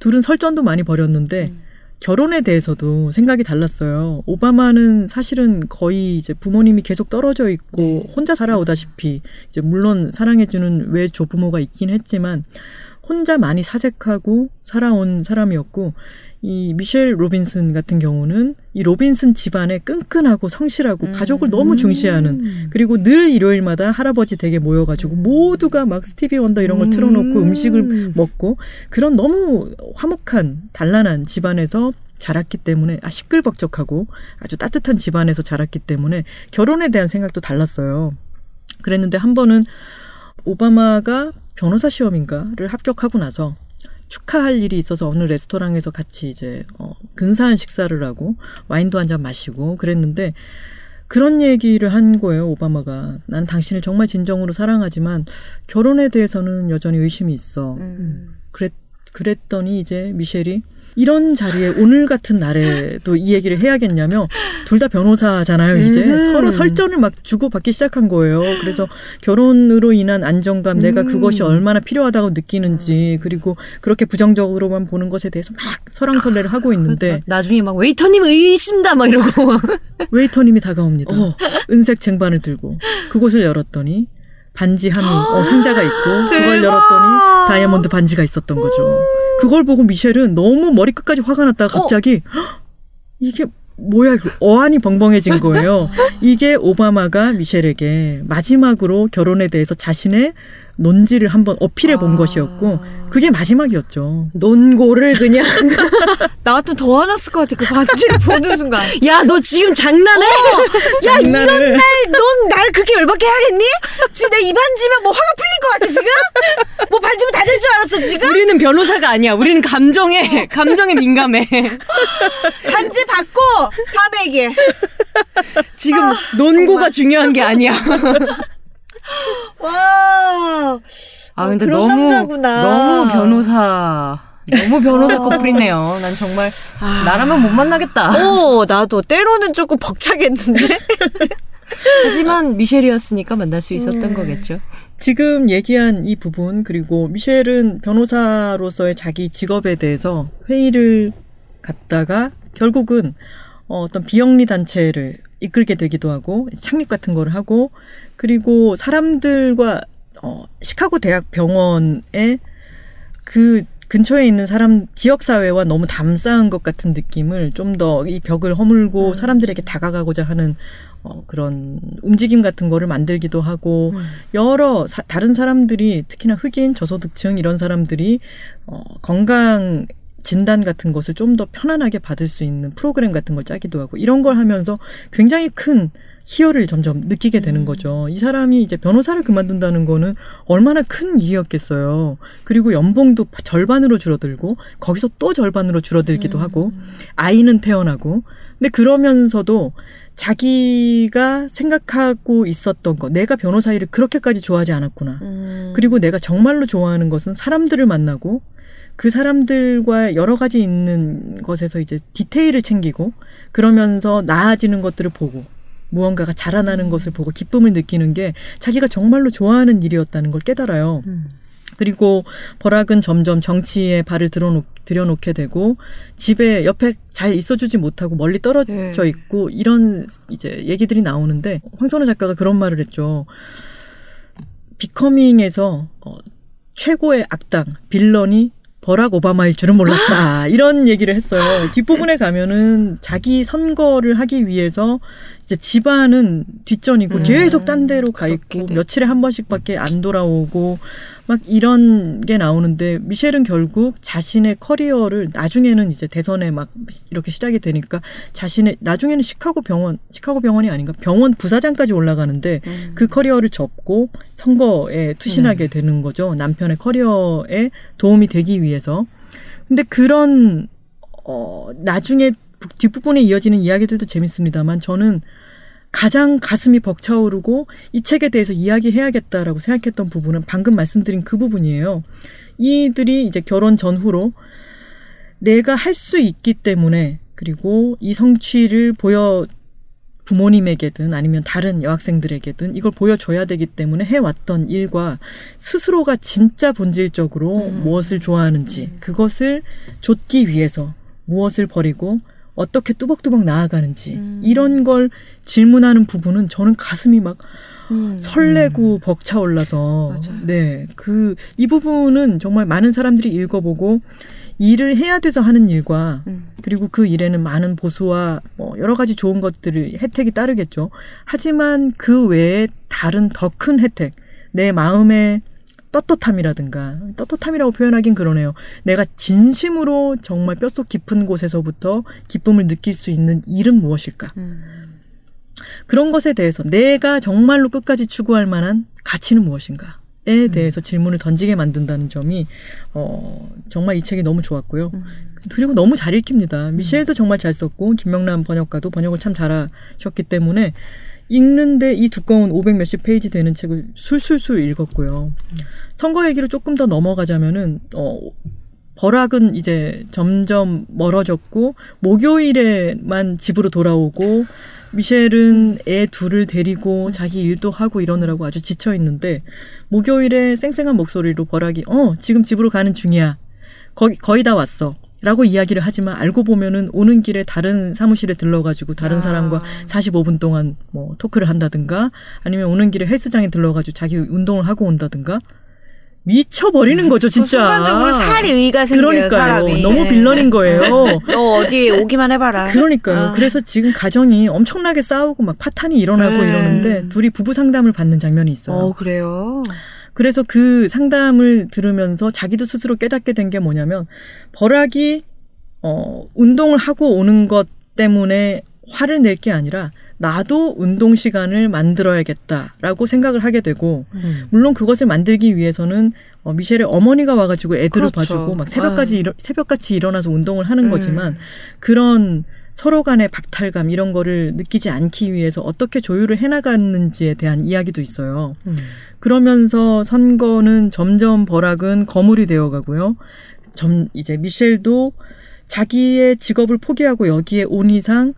B: 둘은 설전도 많이 벌였는데 결혼에 대해서도 생각이 달랐어요. 오바마는 사실은 거의 이제 부모님이 계속 떨어져 있고 혼자 살아오다시피 이제 물론 사랑해주는 외 조부모가 있긴 했지만 혼자 많이 사색하고 살아온 사람이었고 이 미셸 로빈슨 같은 경우는 이 로빈슨 집안에 끈끈하고 성실하고
C: 음.
B: 가족을 너무 중시하는 그리고 늘 일요일마다 할아버지 댁에 모여가지고 모두가 막 스티비 원더 이런 걸 틀어놓고 음식을 먹고 그런 너무 화목한 단란한 집안에서 자랐기 때문에 아 시끌벅적하고 아주 따뜻한 집안에서 자랐기 때문에 결혼에 대한 생각도 달랐어요. 그랬는데 한 번은 오바마가 변호사 시험인가를 합격하고 나서 축하할 일이 있어서 어느 레스토랑에서 같이 이제 어, 근사한 식사를 하고 와인도 한 잔 마시고 그랬는데 그런 얘기를 한 거예요 오바마가 나는 당신을 정말 진정으로 사랑하지만 결혼에 대해서는 여전히 의심이 있어
C: 음.
B: 그랬 그랬더니 이제 미셸이 이런 자리에 오늘 같은 날에도 이 얘기를 해야겠냐며 둘 다 변호사잖아요 이제
D: 음.
B: 서로 설전을 막 주고받기 시작한 거예요 그래서 결혼으로 인한 안정감 내가
D: 음.
B: 그것이 얼마나 필요하다고 느끼는지 그리고 그렇게 부정적으로만 보는 것에 대해서 막 설왕설래를 하고 있는데
D: 나, 나중에 막 웨이터님 의심다 막 이러고
B: 웨이터님이 다가옵니다
D: 어.
B: 은색 쟁반을 들고 그곳을 열었더니 반지 한 어, 상자가 있고 그걸! 열었더니 다이아몬드 반지가 있었던 거죠. 그걸 보고 미셸은 너무 머리끝까지 화가 났다가 갑자기 헉, 이게 뭐야? 그 어안이 벙벙해진 거예요. 이게 오바마가 미셸에게 마지막으로 결혼에 대해서 자신의 논지를 한번 어필해 본
C: 아.
B: 것이었고 그게 마지막이었죠.
D: 논고를 그냥
C: 나 같으면 더 화났을 것 같아. 그 반지를 보는 순간.
D: 야 너 지금 장난해?
C: 야, 이런
B: 장난을.
C: 날, 넌 날 그렇게 열받게 해야겠니? 지금 내 이 반지면 뭐 화가 풀릴 것 같아, 지금? 뭐 반지면 다 될 줄 알았어, 지금?
D: 우리는 변호사가 아니야. 우리는 감정에 감정에 민감해.
C: 반지 받고, 다음에 얘기해.
D: 지금 논고가 중요한 게 아니야.
C: 와.
D: 아 근데
C: 그런
D: 너무
C: 남자구나.
D: 너무 변호사 너무 변호사 커플이네요. 난 정말 나라면 못 만나겠다.
C: 어, 나도 때로는 조금 벅차겠는데?
D: 하지만 미셸이었으니까 만날 수 있었던 거겠죠.
B: 지금 얘기한 이 부분 그리고 미셸은 변호사로서의 자기 직업에 대해서 회의를 갔다가 결국은 어, 어떤 비영리 단체를 이끌게 되기도 하고 창립 같은 거를 하고 그리고 사람들과 어, 시카고 대학 병원에 그 근처에 있는 사람 지역 사회와 너무 담쌓은 것 같은 느낌을 좀 더 이 벽을 허물고 사람들에게 다가가고자 하는 어, 그런 움직임 같은 거를 만들기도 하고
C: 음.
B: 여러 사- 다른 사람들이 특히나 흑인 저소득층 이런 사람들이 어, 건강 진단 같은 것을 좀 더 편안하게 받을 수 있는 프로그램 같은 걸 짜기도 하고 이런 걸 하면서 굉장히 큰 희열을 점점 느끼게 되는 거죠. 이 사람이 이제 변호사를 그만둔다는 거는 얼마나 큰 일이었겠어요. 그리고 연봉도 절반으로 줄어들고 거기서 또 절반으로 줄어들기도 하고 아이는 태어나고 근데 그러면서도 자기가 생각하고 있었던 거 내가 변호사 일을 그렇게까지 좋아하지 않았구나.
C: 음.
B: 그리고 내가 정말로 좋아하는 것은 사람들을 만나고 그 사람들과 여러 가지 있는 것에서 이제 디테일을 챙기고 그러면서 나아지는 것들을 보고 무언가가 자라나는 것을 보고 기쁨을 느끼는 게 자기가 정말로 좋아하는 일이었다는 걸 깨달아요. 그리고 버락은 점점 정치에 발을 들어놓, 들여놓게 되고 집에 옆에 잘 있어주지 못하고 멀리 떨어져
C: 네.
B: 있고 이런 이제 얘기들이 나오는데 황선우 작가가 그런 말을 했죠. Becoming에서 어, 최고의 악당 villain이 버락 오바마일 줄은 몰랐다 이런 얘기를 했어요. 뒷부분에 가면은 자기 선거를 하기 위해서 이제 집안은 뒷전이고
C: 음.
B: 계속 딴 데로 가 있고
C: 돼.
B: 며칠에 한 번씩밖에 안 돌아오고 막 이런 게 나오는데 미셸은 결국 자신의 커리어를 나중에는 이제 대선에 막 이렇게 시작이 되니까 자신의 나중에는 시카고 병원 시카고 병원이 아닌가 병원 부사장까지 올라가는데
C: 음.
B: 그 커리어를 접고 선거에 투신하게 되는 거죠. 남편의 커리어에 도움이 되기 위해서. 근데 그런 어 나중에 부- 뒷부분에 이어지는 이야기들도 재밌습니다만 저는 가장 가슴이 벅차오르고 이 책에 대해서 이야기해야겠다라고 생각했던 부분은 방금 말씀드린 그 부분이에요. 이들이 이제 결혼 전후로 내가 할 수 있기 때문에 그리고 이 성취를 보여 부모님에게든 아니면 다른 여학생들에게든 이걸 보여줘야 되기 때문에 해왔던 일과 스스로가 진짜 본질적으로 무엇을 좋아하는지 그것을 좇기 위해서 무엇을 버리고 어떻게 뚜벅뚜벅 나아가는지 이런 걸 질문하는 부분은 저는 가슴이 막
C: 음.
B: 설레고 벅차올라서
C: 맞아요.
B: 네그 이 부분은 정말 많은 사람들이 읽어보고 일을 해야 돼서 하는 일과
C: 음.
B: 그리고 그 일에는 많은 보수와 뭐 여러 가지 좋은 것들이 혜택이 따르겠죠. 하지만 그 외에 다른 더 큰 혜택, 내 마음의 떳떳함이라든가 떳떳함이라고 표현하긴 그러네요. 내가 진심으로 정말 뼛속 깊은 곳에서부터 기쁨을 느낄 수 있는 일은 무엇일까?
C: 음.
B: 그런 것에 대해서 내가 정말로 끝까지 추구할 만한 가치는 무엇인가에
C: 음.
B: 대해서 질문을 던지게 만든다는 점이 어 정말 이 책이 너무 좋았고요.
C: 음.
B: 그리고 너무 잘 읽힙니다. 미셸도 정말 잘 썼고 김명남 번역가도 번역을 참 잘하셨기 때문에 읽는데 이 두꺼운 500 몇십 페이지 되는 책을 술술술 읽었고요. 선거 얘기를 조금 더 넘어가자면은 어 버락은 이제 점점 멀어졌고 목요일에만 집으로 돌아오고 미셸은 애 둘을 데리고 자기 일도 하고 이러느라고 아주 지쳐 있는데 목요일에 쌩쌩한 목소리로 버락이 어 지금 집으로 가는 중이야 거의 거의 다 왔어. 라고 이야기를 하지만 알고 보면은 오는 길에 다른 사무실에 들러가지고 다른
C: 아.
B: 사람과 45분 동안 뭐 토크를 한다든가 아니면 오는 길에 헬스장에 들러가지고 자기 운동을 하고 온다든가 미쳐버리는 거죠
C: 그
B: 진짜.
C: 순간적으로 살이 의가 생겨요
B: 그러니까요.
C: 사람이.
B: 너무
C: 네.
B: 빌런인 거예요.
C: 너 어디에 오기만 해봐라.
B: 그러니까요.
C: 아.
B: 그래서 지금 가정이 엄청나게 싸우고 막 파탄이 일어나고
C: 네.
B: 이러는데 둘이 부부 상담을 받는 장면이 있어요.
C: 어 그래요.
B: 그래서 그 상담을 들으면서 자기도 스스로 깨닫게 된 게 뭐냐면 버락이 어 운동을 하고 오는 것 때문에 화를 낼 게 아니라 나도 운동 시간을 만들어야겠다라고 생각을 하게 되고
D: 음.
B: 물론 그것을 만들기 위해서는 어, 미셸의 어머니가 와가지고 애들을
C: 그렇죠.
B: 봐주고 막 새벽까지 일어, 새벽같이 일어나서 운동을 하는
C: 음.
B: 거지만 그런 서로 간의 박탈감 이런 거를 느끼지 않기 위해서 어떻게 조율을 해나갔는지에 대한 이야기도 있어요.
D: 음.
B: 그러면서 선거는 점점 버락은 거물이 되어 가고요. 점 이제 미셸도 자기의 직업을 포기하고 여기에 온 이상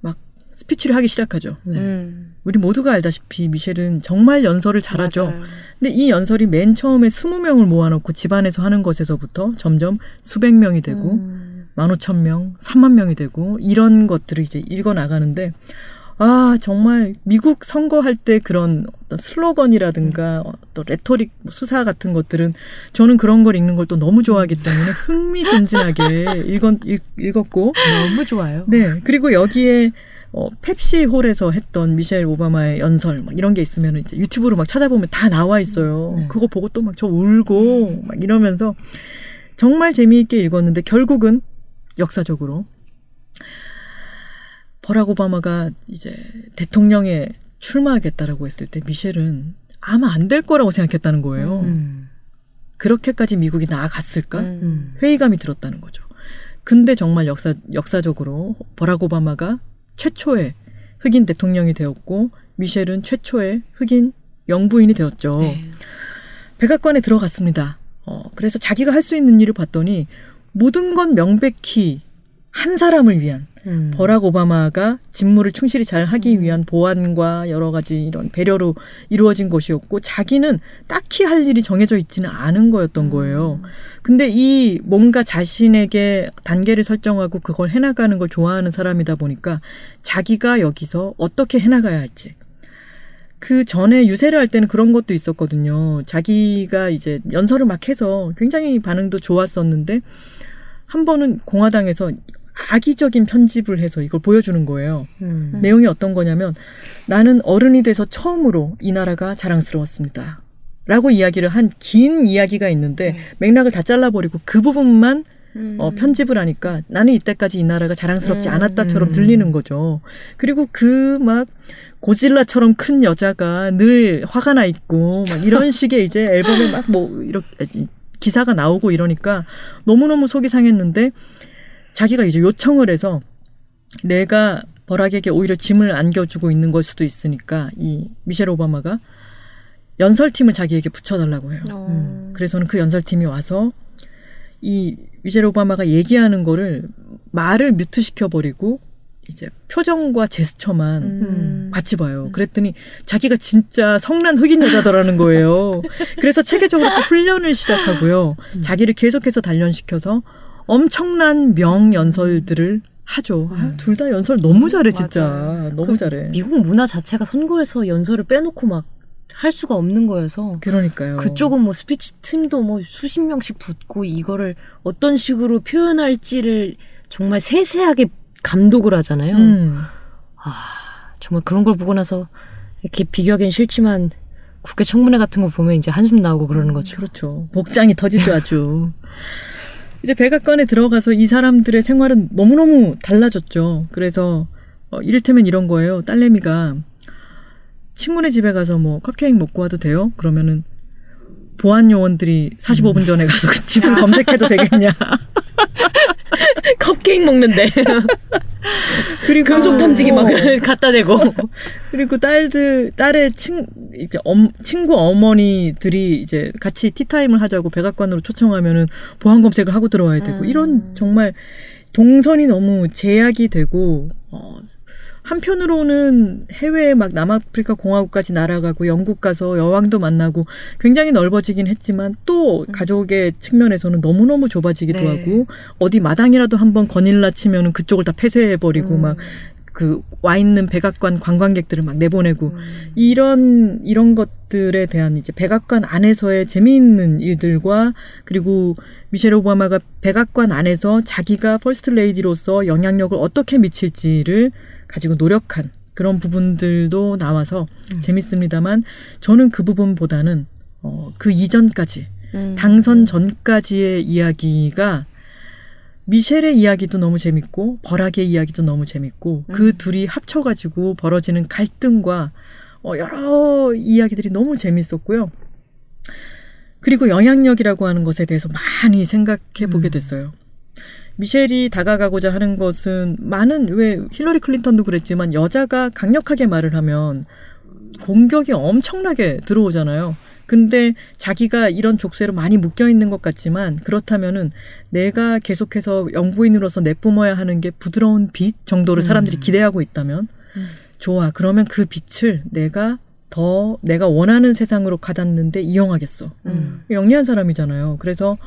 B: 막 스피치를 하기 시작하죠.
D: 네.
C: 음.
B: 우리 모두가 알다시피 미셸은 정말 연설을 잘하죠.
C: 맞아요.
B: 근데 이 연설이 맨 처음에 20명을 모아놓고 집안에서 하는 것에서부터 점점 수백 명이 되고
C: 음.
B: 만 오천 명, 삼만 명이 되고 이런 것들을 이제 읽어 나가는데 아 정말 미국 선거할 때 그런 어떤 슬로건이라든가 어떤 레토릭 뭐 수사 같은 것들은 저는 그런 걸 읽는 걸 또 너무 좋아하기 때문에 흥미진진하게 읽었, 읽, 읽었고
C: 너무 좋아요.
B: 네 그리고 여기에 어, 펩시 홀에서 했던 미셸 오바마의 연설 막 이런 게 있으면 이제 유튜브로 막 찾아보면 다 나와 있어요.
D: 네.
B: 그거 보고 또 막 저 울고 막 이러면서 정말 재미있게 읽었는데 결국은 역사적으로 버락 오바마가 이제 대통령에 출마하겠다라고 했을 때 미셸은 아마 안 될 거라고 생각했다는 거예요.
D: 음.
B: 그렇게까지 미국이 나아갔을까?
D: 음.
B: 회의감이 들었다는 거죠. 근데 정말 역사 역사적으로 버락 오바마가 최초의 흑인 대통령이 되었고 미셸은 최초의 흑인 영부인이 되었죠.
C: 네.
B: 백악관에 들어갔습니다. 어, 그래서 자기가 할 수 있는 일을 봤더니 모든 건 명백히 한 사람을 위한
D: 음.
B: 버락 오바마가 직무를 충실히 잘 하기 위한 보완과 여러 가지 이런 배려로 이루어진 것이었고 자기는 딱히 할 일이 정해져 있지는 않은 거였던 거예요. 근데 이 뭔가 자신에게 단계를 설정하고 그걸 해나가는 걸 좋아하는 사람이다 보니까 자기가 여기서 어떻게 해나가야 할지 그 전에 유세를 할 때는 그런 것도 있었거든요. 자기가 이제 연설을 막 해서 굉장히 반응도 좋았었는데 한 번은 공화당에서 악의적인 편집을 해서 이걸 보여주는 거예요.
D: 음.
B: 내용이 어떤 거냐면 나는 어른이 돼서 처음으로 이 나라가 자랑스러웠습니다. 라고 이야기를 한 긴 이야기가 있는데 맥락을 다 잘라버리고 그 부분만
C: 음.
B: 어, 편집을 하니까 나는 이때까지 이 나라가 자랑스럽지
C: 음.
B: 않았다처럼 들리는 거죠. 그리고 그 막 고질라처럼 큰 여자가 늘 화가 나 있고 막 이런 식의 이제 앨범에 막 뭐 이렇게 기사가 나오고 이러니까 너무너무 속이 상했는데 자기가 이제 요청을 해서 내가 버락에게 오히려 짐을 안겨주고 있는 걸 수도 있으니까 이 미셸 오바마가 연설팀을 자기에게 붙여달라고 해요.
C: 어.
B: 그래서는 그 연설팀이 와서 이 미셸 오바마가 얘기하는 거를 말을 뮤트 시켜 버리고 이제 표정과 제스처만
C: 음.
B: 같이 봐요. 그랬더니 자기가 진짜 성난 흑인 여자더라는 거예요. 그래서 체계적으로 또 훈련을 시작하고요. 자기를 계속해서 단련시켜서 엄청난 명 연설들을 하죠. 아, 둘다 연설 너무 잘해 진짜.
C: 맞아요.
B: 너무 잘해.
D: 미국 문화 자체가 선거에서 연설을 빼놓고 막 할 수가 없는 거여서
B: 그러니까요.
D: 그쪽은 뭐 스피치 팀도 뭐 수십 명씩 붙고 이거를 어떤 식으로 표현할지를 정말 세세하게 감독을 하잖아요.
B: 음.
D: 정말 그런 걸 보고 나서 이렇게 비교하기는 싫지만 국회 청문회 같은 거 보면 이제 한숨 나오고 그러는 거죠.
B: 그렇죠. 복장이 터지죠 아주. 이제 백악관에 들어가서 이 사람들의 생활은 너무너무 달라졌죠. 그래서 어, 이를테면 이런 거예요. 딸내미가 친구네 집에 가서 뭐 컵케이크 먹고 와도 돼요? 그러면은 보안 요원들이 45분 전에 가서 그 집을 검색해도 되겠냐.
D: 컵케이크 먹는데.
B: 그리고
D: 금속 탐지기 막
B: 어,
D: 갖다 대고.
B: 그리고 딸들 딸의 친 이제 엄, 친구 어머니들이 이제 같이 티타임을 하자고 백악관으로 초청하면은 보안 검색을 하고 들어와야 되고.
C: 음.
B: 이런 정말 동선이 너무 제약이 되고 어 한편으로는 해외에 막 남아프리카 공화국까지 날아가고 영국 가서 여왕도 만나고 굉장히 넓어지긴 했지만 또 가족의 측면에서는 너무너무 좁아지기도
C: 네.
B: 하고 어디 마당이라도 한번 거닐라 치면은 그쪽을 다 폐쇄해 버리고
C: 음.
B: 막 그 와 있는 백악관 관광객들을 막 내보내고
C: 음.
B: 이런 이런 것들에 대한 이제 백악관 안에서의 재미있는 일들과 그리고 미셸 오바마가 백악관 안에서 자기가 퍼스트 레이디로서 영향력을 어떻게 미칠지를 가지고 노력한 그런 부분들도 나와서 재밌습니다만 저는 그 부분보다는 어, 그 이전까지
C: 음.
B: 당선 전까지의 이야기가 미셸의 이야기도 너무 재밌고 버락의 이야기도 너무 재밌고 그 둘이 합쳐가지고 벌어지는 갈등과 어, 여러 이야기들이 너무 재밌었고요. 그리고 영향력이라고 하는 것에 대해서 많이 생각해 보게 됐어요. 미셸이 다가가고자 하는 것은 많은 왜 힐러리 클린턴도 그랬지만 여자가 강력하게 말을 하면 공격이 엄청나게 들어오잖아요. 근데 자기가 이런 족쇄로 많이 묶여 있는 것 같지만 그렇다면은 내가 계속해서 영부인으로서 내뿜어야 하는 게 부드러운 빛 정도를 사람들이 기대하고 있다면 좋아. 그러면 그 빛을 내가 더 내가 원하는 세상으로 가닿는데 이용하겠어.
C: 음.
B: 영리한 사람이잖아요. 그래서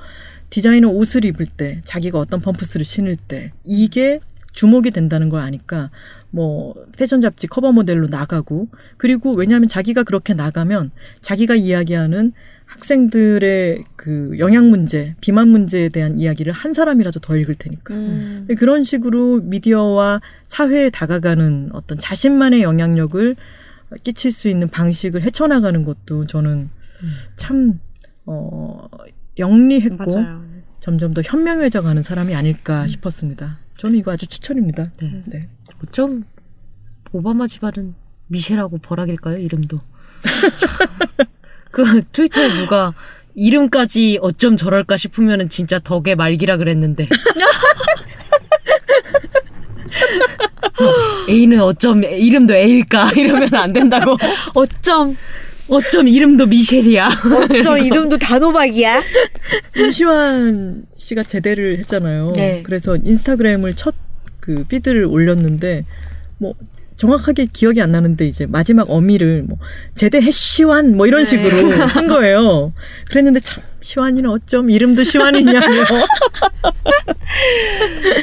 B: 디자이너 옷을 입을 때 자기가 어떤 펌프스를 신을 때 이게 주목이 된다는 걸 아니까 뭐 패션 잡지 커버 모델로 나가고 그리고 왜냐하면 자기가 그렇게 나가면 자기가 이야기하는 학생들의 그 영양 문제, 비만 문제에 대한 이야기를 한 사람이라도 더 읽을 테니까.
C: 음.
B: 그런 식으로 미디어와 사회에 다가가는 어떤 자신만의 영향력을 끼칠 수 있는 방식을 헤쳐나가는 것도 저는 참, 어, 영리했고
C: 맞아요.
B: 점점 더 현명해져 가는 사람이 아닐까 싶었습니다. 저는 이거 아주 추천입니다.
D: 네.
B: 네.
D: 어쩜 오바마 집안은 미셸하고 버락일까요? 이름도. 참. 그 트위터에 누가 이름까지 어쩜 저럴까 싶으면은 진짜 덕의 말기라 그랬는데. A는 어쩜 이름도 A일까 이러면 안 된다고.
C: 어쩜
D: 어쩜 이름도 미셸이야.
C: 어쩜 이름도 단호박이야.
B: 임시완 씨가 제대를 했잖아요.
C: 네.
B: 그래서 인스타그램을 첫 그 피드를 올렸는데 뭐 정확하게 기억이 안 나는데 이제 마지막 어미를 뭐 제대 해 시완 뭐 이런
C: 네.
B: 식으로 쓴 거예요. 그랬는데 참 시완이는 어쩜 이름도 시완이냐며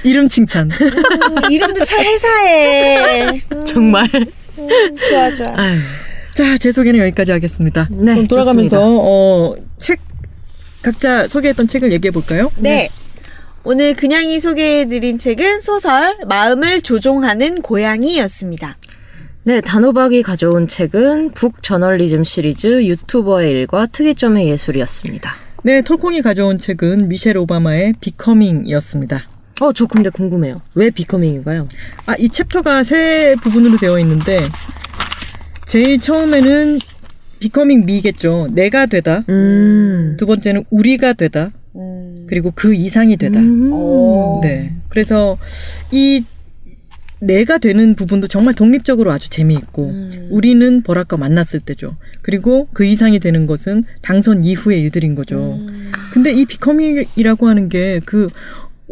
B: 이름 칭찬.
C: 음, 이름도 참 회사해. 음,
D: 정말.
C: 음, 좋아 좋아.
D: 아유.
B: 자, 제 소개는 여기까지 하겠습니다.
D: 네,
B: 그럼 돌아가면서
D: 좋습니다.
B: 어, 책 각자 소개했던 책을 얘기해 볼까요?
C: 네. 오늘 그냥이 소개해드린 책은 소설 마음을 조종하는 고양이였습니다.
D: 네, 단호박이 가져온 책은 북저널리즘 시리즈 유튜버의 일과 특이점의 예술이었습니다.
B: 네, 톨콩이 가져온 책은 미셸 오바마의 Becoming이었습니다.
D: 어, 저 근데 궁금해요. 왜 Becoming인가요?
B: 아, 이 챕터가 세 부분으로 되어 있는데 제일 처음에는 Becoming Me겠죠. 내가 되다.
D: 음.
B: 두 번째는 우리가 되다.
C: 음.
B: 그리고 그 이상이 되다.
D: 음.
C: 오.
B: 네. 그래서 이 내가 되는 부분도 정말 독립적으로 아주 재미있고
C: 음.
B: 우리는 버락과 만났을 때죠. 그리고 그 이상이 되는 것은 당선 이후의 일들인 거죠.
C: 음.
B: 근데 이 비커밍이라고 하는 게 그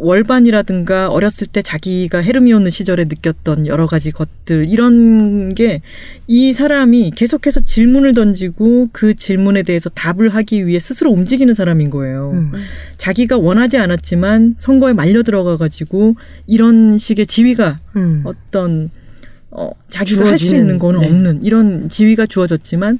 B: 월반이라든가 어렸을 때 자기가 헤르미온느 시절에 느꼈던 여러 가지 것들 이런 게 이 사람이 계속해서 질문을 던지고 그 질문에 대해서 답을 하기 위해 스스로 움직이는 사람인 거예요.
D: 음.
B: 자기가 원하지 않았지만 선거에 말려 들어가 가지고 이런 식의 지위가
D: 음.
B: 어떤 어 자기가 할 수 있는 거는
D: 네.
B: 없는 이런 지위가 주어졌지만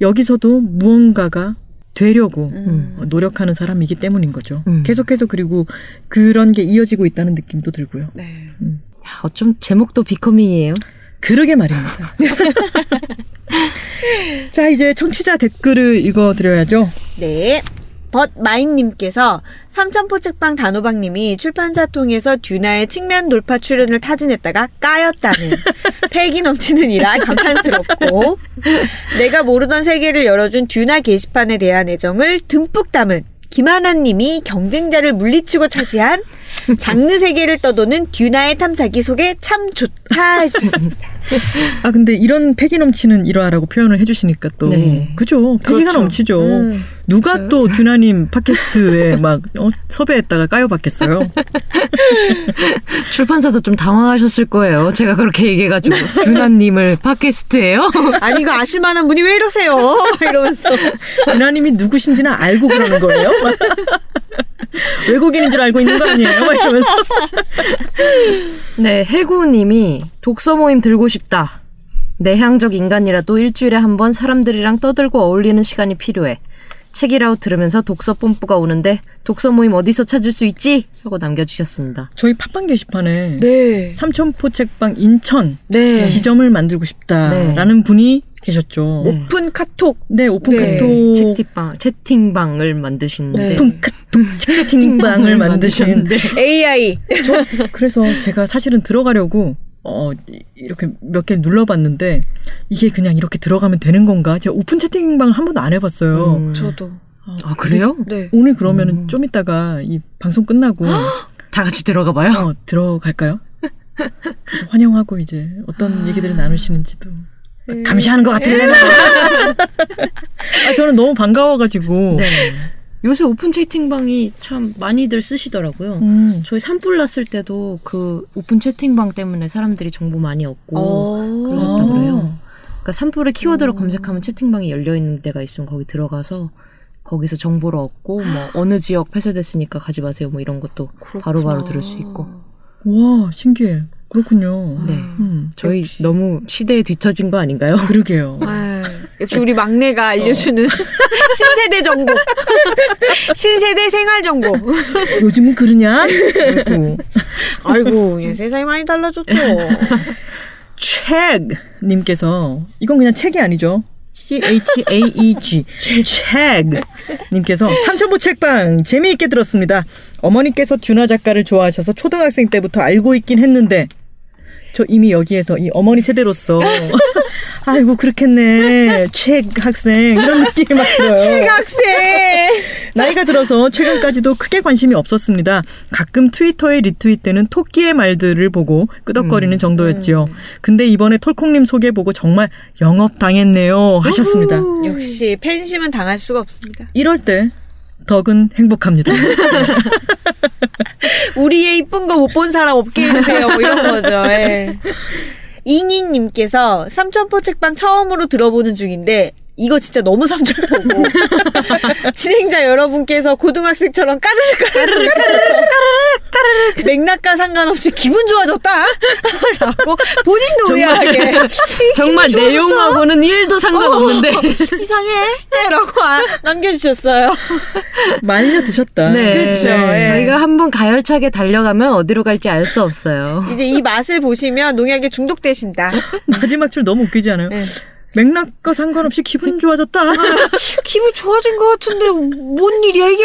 B: 여기서도 무언가가 되려고
C: 음.
B: 어, 노력하는 사람이기 때문인 거죠.
D: 음.
B: 계속해서 그리고 그런 게 이어지고 있다는 느낌도 들고요.
C: 네.
D: 야, 어쩜 제목도 비커밍이에요?
B: 그러게 말입니다. 자, 이제 청취자 댓글을 읽어드려야죠.
C: 네. 벗마인님께서 삼천포 책방 단호박님이 출판사 통해서 듀나의 측면 돌파 출연을 타진했다가 까였다는 패기 넘치는 일화 감탄스럽고 내가 모르던 세계를 열어준 듀나 게시판에 대한 애정을 듬뿍 담은 김하나님이 경쟁자를 물리치고 차지한 장르 세계를 떠도는 듀나의 탐사기 속에 참 좋다 해주셨습니다.
B: 아, 근데 이런 패기 넘치는 일화라고 표현을 해주시니까 또.
D: 네.
B: 그죠. 패기가
C: 그렇죠.
B: 넘치죠.
C: 음,
B: 누가 또 듀나님 팟캐스트에 막 어, 섭외했다가 까여봤겠어요.
D: 출판사도 좀 당황하셨을 거예요. 제가 그렇게 얘기해가지고 유나님을 팟캐스트예요.
C: 아니 이거 아실만한 분이 왜 이러세요? 막 이러면서
B: 듀나님이 누구신지는 알고 그러는 거예요. 외국인인 줄 알고 있는 거 아니에요? 막 이러면서.
D: 네, 해구님이 독서 모임 들고 싶다. 내향적 인간이라도 일주일에 한 번 사람들이랑 떠들고 어울리는 시간이 필요해. 책읽아웃 들으면서 독서 뽐뿌가 오는데 독서 모임 어디서 찾을 수 있지? 하고 남겨주셨습니다.
B: 저희 팟빵 게시판에
C: 네.
B: 삼천포 책방 인천
C: 네.
B: 지점을 만들고 싶다라는 분이 계셨죠.
D: 네.
C: 오픈 카톡.
B: 네, 오픈
C: 네.
B: 카톡
D: 채팅방, 채팅방을 만드시는데
C: 네.
B: 오픈 카톡 채팅방을 만드신
D: 만드셨는데.
C: AI.
B: 그래서 제가 사실은 들어가려고 어 이렇게 몇 개 눌러봤는데 이게 그냥 이렇게 들어가면 되는 건가? 제가 오픈 채팅방을 한 번도 안 해봤어요.
D: 음.
C: 저도.
D: 아 그래요?
C: 네.
B: 오늘 그러면은
D: 음.
B: 좀 이따가 이 방송 끝나고
D: 다 같이 들어가 봐요.
B: 어, 들어갈까요? 그래서 환영하고 이제 어떤 얘기들을 나누시는지도 감시하는 것 같을래나. 아, 저는 너무 반가워가지고.
D: 네. 요새 오픈 채팅방이 참 많이들 쓰시더라고요.
B: 음.
D: 저희 산불 났을 때도 그 오픈 채팅방 때문에 사람들이 정보 많이 얻고
C: 어.
D: 그러셨다
B: 아.
D: 그래요. 그러니까 산불의 키워드로 검색하면 채팅방이 열려 있는 데가 있으면 거기 들어가서 거기서 정보를 얻고 뭐 어느 지역 폐쇄됐으니까 가지 마세요 뭐 이런 것도 바로바로 들을 수 있고.
B: 와, 신기해. 그렇군요.
D: 네.
B: 음,
D: 저희 너무 시대에 뒤처진 거 아닌가요?
B: 그러게요.
C: 네. 역시 우리 막내가 알려주는 신세대 정보. 신세대 생활 정보.
B: 요즘은 그러냐? 아이고.
C: 아이고, 예, 세상이 많이 달라졌죠.
B: 책 님께서 이건 그냥 책이 아니죠. C H A E G 책 님께서 삼천포 책방 재미있게 들었습니다. 어머니께서 듀나 작가를 좋아하셔서 초등학생 때부터 알고 있긴 했는데 저 이미 여기에서 이 어머니 세대로서 아이고 그렇겠네 책 학생 이런 느낌이 막 들어요.
C: 학생.
B: 나이가 들어서 최근까지도 크게 관심이 없었습니다. 가끔 트위터에 리트윗 되는 토끼의 말들을 보고 끄덕거리는 정도였지요. 근데 이번에 톨콩님 소개 보고 정말 영업 당했네요 하셨습니다.
C: 역시 팬심은 당할 수가 없습니다.
B: 이럴 때 덕은 행복합니다.
C: 우리의 이쁜 거 못 본 사람 없게 해주세요. 뭐 이런 거죠. 예. 이니님께서 삼천포 책방 처음으로 들어보는 중인데 이거 진짜 너무 삼천포고 진행자 여러분께서 고등학생처럼 까르르 까르르 까르르 까르르 맥락과 상관없이 기분 좋아졌다 라고 본인도 의아하게
D: 정말 내용하고는 1도 상관없는데.
C: 이상해 라고 아- 남겨주셨어요.
B: 말려 드셨다.
D: 네.
C: 그쵸, 예.
D: 저희가 한번 가열차게 달려가면 어디로 갈지 알 수 없어요.
C: 이제 이 맛을 보시면 농약에 중독되신다.
B: 마지막 줄 너무 웃기지 않아요?
C: 네.
B: 맥락과 상관없이 기분이 좋아졌다.
C: 기분 좋아진 것 같은데 뭔 일이야 이게?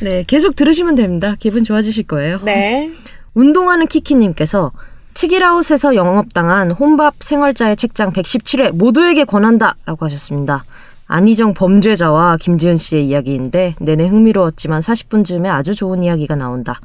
D: 네, 계속 들으시면 됩니다. 기분 좋아지실 거예요.
C: 네.
D: 운동하는 키키님께서 책이라웃에서 영업당한 혼밥 생활자의 책장 117회 모두에게 권한다 라고 하셨습니다. 안희정 범죄자와 김지은 씨의 이야기인데 내내 흥미로웠지만 40분쯤에 아주 좋은 이야기가 나온다.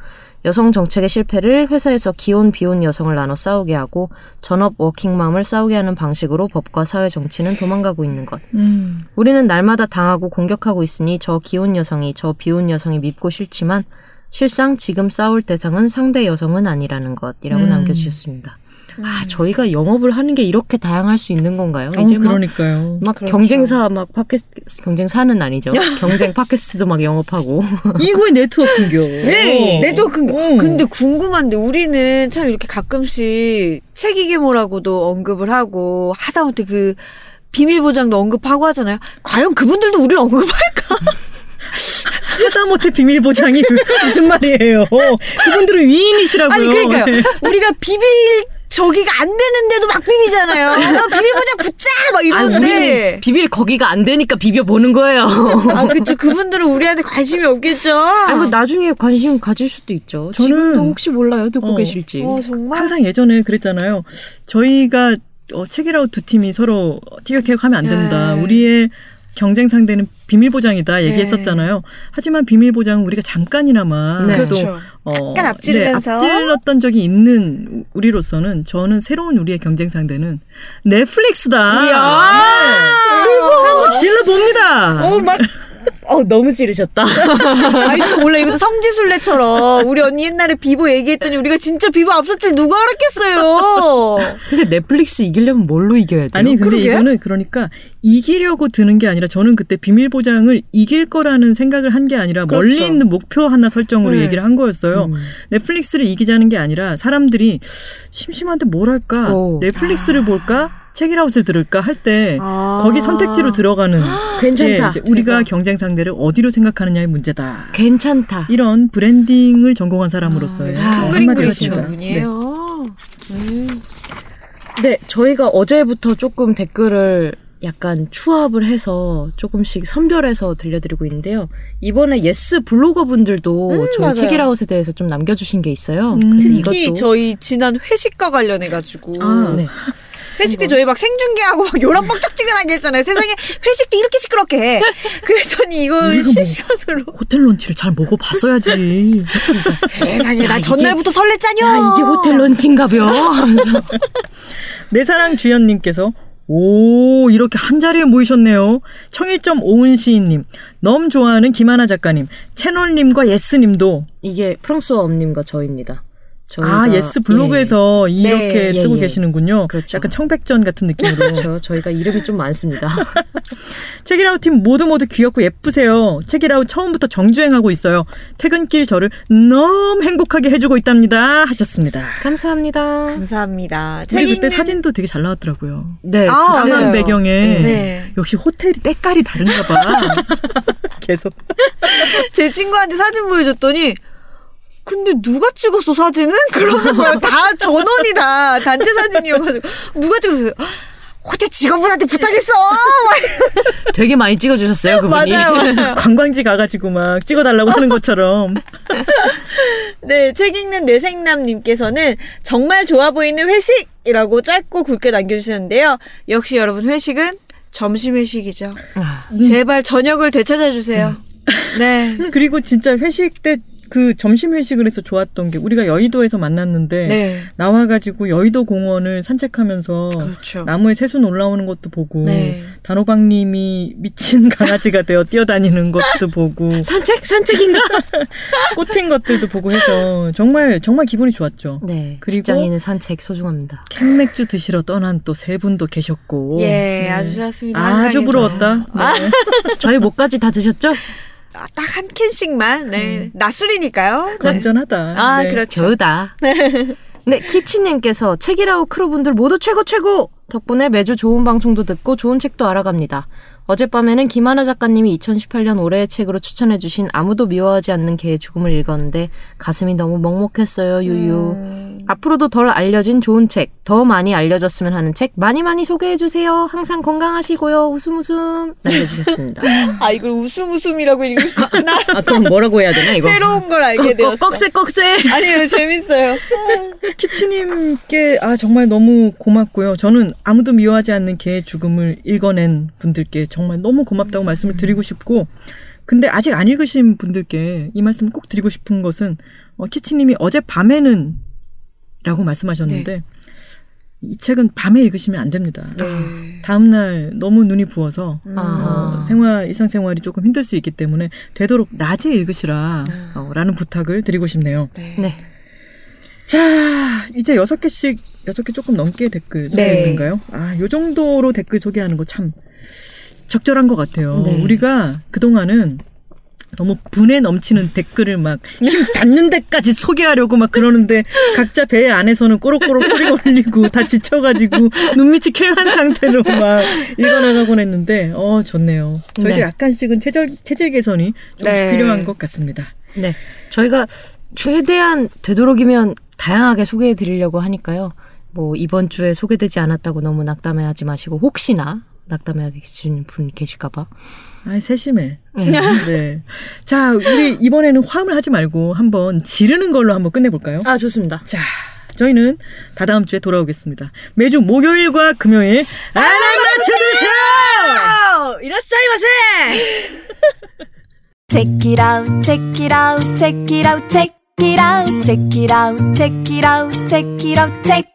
D: 여성 정책의 실패를 회사에서 기혼 비혼 여성을 나눠 싸우게 하고 전업 워킹맘을 싸우게 하는 방식으로 법과 사회 정치는 도망가고 있는 것.
B: 음.
D: 우리는 날마다 당하고 공격하고 있으니 저 기혼 여성이 저 비혼 여성이 밉고 싫지만 실상 지금 싸울 대상은 상대 여성은 아니라는 것이라고
B: 음.
D: 남겨주셨습니다. 아 저희가 영업을 하는 게 이렇게 다양할 수 있는 건가요?
B: 어,
D: 이제 막,
B: 그러니까요.
D: 막
C: 그렇죠.
D: 경쟁사 막 팟캐스트 경쟁사는 아니죠. 경쟁 팟캐스트도 막 영업하고
B: 이거의 네트워크인겨.
C: 네. 네트워크.
B: 음.
C: 근데 궁금한데 우리는 참 이렇게 가끔씩 책이계모라고도 언급을 하고 하다못해 그 비밀 보장도 언급하고 하잖아요. 과연 그분들도 우리를 언급할까?
B: 하다못해 비밀 보장이 무슨 말이에요? 그분들은 위인이시라고요.
C: 아니 그러니까요.
B: 네.
C: 우리가 비밀 저기가 안 되는데도 막 비비잖아요. 어, 비밀 보장 붙자
D: 막아
C: 이러는데.
D: 우리는 비빌 거기가 안 되니까 비벼 보는 거예요.
C: 아 그쵸. 그분들은 우리한테 관심이 없겠죠.
D: 아니 뭐 나중에 관심 가질 수도 있죠.
B: 저는-
D: 지금도 혹시 몰라요 듣고
B: 어.
D: 계실지.
C: 어 정말.
B: 항상 예전에 그랬잖아요. 저희가 어, 책이라웃 두 팀이 서로 티격태격하면 안 된다.
C: 네.
B: 우리의 경쟁 상대는 비밀 보장이다 얘기했었잖아요. 하지만 비밀 보장은 우리가 잠깐이나마
D: 네.
B: 그래도
C: 그렇죠.
B: 어,
C: 약간 앞지르면서.
B: 네, 앞질렀던 적이 있는 우리로서는 저는 새로운 우리의 경쟁 상대는 넷플릭스다. 네. 한번 질러 봅니다.
D: 어, 막, 어, 너무 찌르셨다.
C: 아니 또 몰라 이것도 성지순례처럼 우리 언니 옛날에 비보 얘기했더니 우리가 진짜 비보 앞설 줄 누가 알았겠어요.
D: 근데 넷플릭스 이기려면 뭘로 이겨야 돼요?
B: 아니 근데
C: 그러게.
B: 이거는 그러니까 이기려고 드는 게 아니라 저는 그때 비밀 보장을 이길 거라는 생각을 한 게 아니라 멀리
C: 그렇죠.
B: 있는 목표 하나 설정으로
C: 네.
B: 얘기를 한 거였어요.
D: 음.
B: 넷플릭스를 이기자는 게 아니라 사람들이 심심한데 뭘 할까?
D: 오.
B: 넷플릭스를 볼까? 책읽아웃을 들을까 할때
C: 아.
B: 거기 선택지로 들어가는
D: 괜찮다.
B: 게 이제 우리가 경쟁 상대를 어디로 생각하느냐의 문제다.
D: 괜찮다.
B: 이런 브랜딩을 전공한 사람으로서의
C: 큰
B: 어,
C: 그림 그리시는
B: 같습니다. 네.
C: 분이에요. 음.
D: 네, 저희가 어제부터 조금 댓글을 약간 취합을 해서 조금씩 선별해서 들려드리고 있는데요. 이번에 예스 블로거 분들도
C: 음,
D: 저희. 책읽아웃에 대해서 좀 남겨주신 게 있어요.
B: 음.
C: 특히
D: 이것도
C: 저희 지난 회식과 관련해가지고
B: 아,
D: 네.
C: 회식 때 저희 막 생중계하고 막 요란 뻑적지근하게 했잖아요. 세상에 회식도 이렇게 시끄럽게 해. 그랬더니 이거
B: 뭐-
C: 실시간으로
B: 호텔 런치를 잘 먹어봤어야지.
C: 세상에 나
D: 이게-
C: 전날부터 설렜잖여.
D: 야, 이게 호텔 런치인가벼. 하면서
B: 내 사랑 주연님께서 오 이렇게 한 자리에 모이셨네요. 청일점 오은 시인님, 너무 좋아하는 김하나 작가님, 채널님과 예스님도
D: 이게 프랑소와 엄님과 저입니다. 저희가,
B: 아 예스 블로그에서 이렇게
D: 예,
B: 쓰고
D: 예.
B: 계시는군요.
D: 그렇죠.
B: 약간 청백전 같은 느낌으로.
D: 예. 그렇죠. 저희가 이름이 좀 많습니다.
B: 책읽아웃 팀 모두 모두 귀엽고 예쁘세요. 책읽아웃 처음부터 정주행하고 있어요. 퇴근길 저를 너무 행복하게 해주고 있답니다. 하셨습니다.
D: 감사합니다.
C: 감사합니다. 책
B: 그때 사진도 되게 잘 나왔더라고요.
D: 네.
C: 아, 맞아요.
B: 배경에
C: 네.
B: 역시 호텔이 때깔이 다른가 봐. 계속
C: 제 친구한테 사진 보여줬더니 근데 누가 찍었어 사진은? 그러는 거예요. 다 전원이 다. 단체 사진이어가지고 누가 찍었어요? 호텔 직원분한테 부탁했어.
D: 되게 많이 찍어주셨어요, 그분이.
C: 맞아요, 맞아요.
B: 관광지 가가지고 막 찍어달라고 하는 것처럼
C: 네, 책 읽는 뇌생남님께서는 정말 좋아 보이는 회식이라고 짧고 굵게 남겨주셨는데요. 역시 여러분 회식은 점심 회식이죠.
D: 아,
C: 제발 저녁을 되찾아 주세요. 네.
B: 그리고 진짜 회식 때 그 점심 회식을 해서 좋았던 게 우리가 여의도에서 만났는데
C: 네.
B: 나와가지고 여의도 공원을 산책하면서
C: 그렇죠.
B: 나무에 새순 올라오는 것도 보고
C: 네.
B: 단호박님이 미친 강아지가 되어 뛰어다니는 것도 보고
D: 산책? 산책인가?
B: 꽃핀 것들도 보고 해서 정말 정말 기분이 좋았죠.
D: 네.
B: 그리고-
D: 직장인은 산책 소중합니다.
B: 캔맥주 드시러 떠난 또 세 분도 계셨고
C: 예, 아주 좋았습니다.
B: 아주. 부러웠다. 네.
D: 저희 목까지 다 드셨죠?
C: 아, 딱 한 캔씩만. 네. 낮술이니까요. 네.
B: 건전하다.
C: 아,
B: 네.
C: 그렇죠.
D: 저다. 네, 키치님께서 책이라우 크루분들 모두 최고 최고! 덕분에 매주 좋은 방송도 듣고 좋은 책도 알아갑니다. 어젯밤에는 김하나 작가님이 2018년 올해의 책으로 추천해주신 아무도 미워하지 않는 개의 죽음을 읽었는데 가슴이 너무 먹먹했어요, 유유.
C: 음.
D: 앞으로도 덜 알려진 좋은 책, 더 많이 알려졌으면 하는 책 많이 많이 소개해 주세요. 항상 건강하시고요. 웃음 웃음 남겨주셨습니다.
C: 아, 이걸 웃음 웃음이라고 읽을 수 있구나.
D: 아, 그럼 뭐라고 해야 되나, 이거?
C: 새로운 걸 알게 되었어.
D: 꺽쇠 꺽쇠!
C: 아니요, 재밌어요.
B: 키치님께 아 정말 너무 고맙고요. 저는 아무도 미워하지 않는 개의 죽음을 읽어낸 분들께 정말 너무 고맙다고
C: 음.
B: 말씀을 드리고 싶고, 근데 아직 안 읽으신 분들께 이 말씀 꼭 드리고 싶은 것은 어, 키치님이 어제 밤에는 라고 말씀하셨는데
C: 네.
B: 이 책은 밤에 읽으시면 안 됩니다.
C: 네.
B: 다음 날 너무 눈이 부어서
D: 아.
B: 어, 생활 일상생활이 조금 힘들 수 있기 때문에 되도록 낮에 읽으시라 어, 라는 부탁을 드리고 싶네요.
C: 네.
D: 네.
B: 자, 이제 여섯 개씩 여섯 개 조금 넘게 댓글
C: 네.
B: 소개했는가요? 아, 요 정도로 댓글 소개하는 거 참 적절한 것 같아요.
D: 네.
B: 우리가 그 동안은 너무 분에 넘치는 댓글을 막 힘 닿는 데까지 소개하려고 막 그러는데 각자 배 안에서는 꼬록꼬록 소리가 울리고 다 지쳐가지고 눈밑이 쾌한 상태로 막 읽어나가곤 했는데 어 좋네요. 저희도
D: 네.
B: 약간씩은 체질 체질 개선이 좀
C: 네.
B: 필요한 것 같습니다.
D: 네. 저희가 최대한 되도록이면 다양하게 소개해 드리려고 하니까요. 뭐 이번 주에 소개되지 않았다고 너무 낙담해하지 마시고 혹시나 낙담해하시는 분 계실까봐.
B: 아, 세심해.
D: 네.
B: 네. 자, 우리 이번에는 화음을 하지 말고 한번 지르는 걸로 한번 끝내볼까요?
D: 아 좋습니다.
B: 자, 저희는 다다음 주에 돌아오겠습니다. 매주 목요일과 금요일 알람 맞춰주세요!
D: 이라시자이마세.
A: Check it out, check it out, check it out, check it out, check it out, check it out, check it out, check.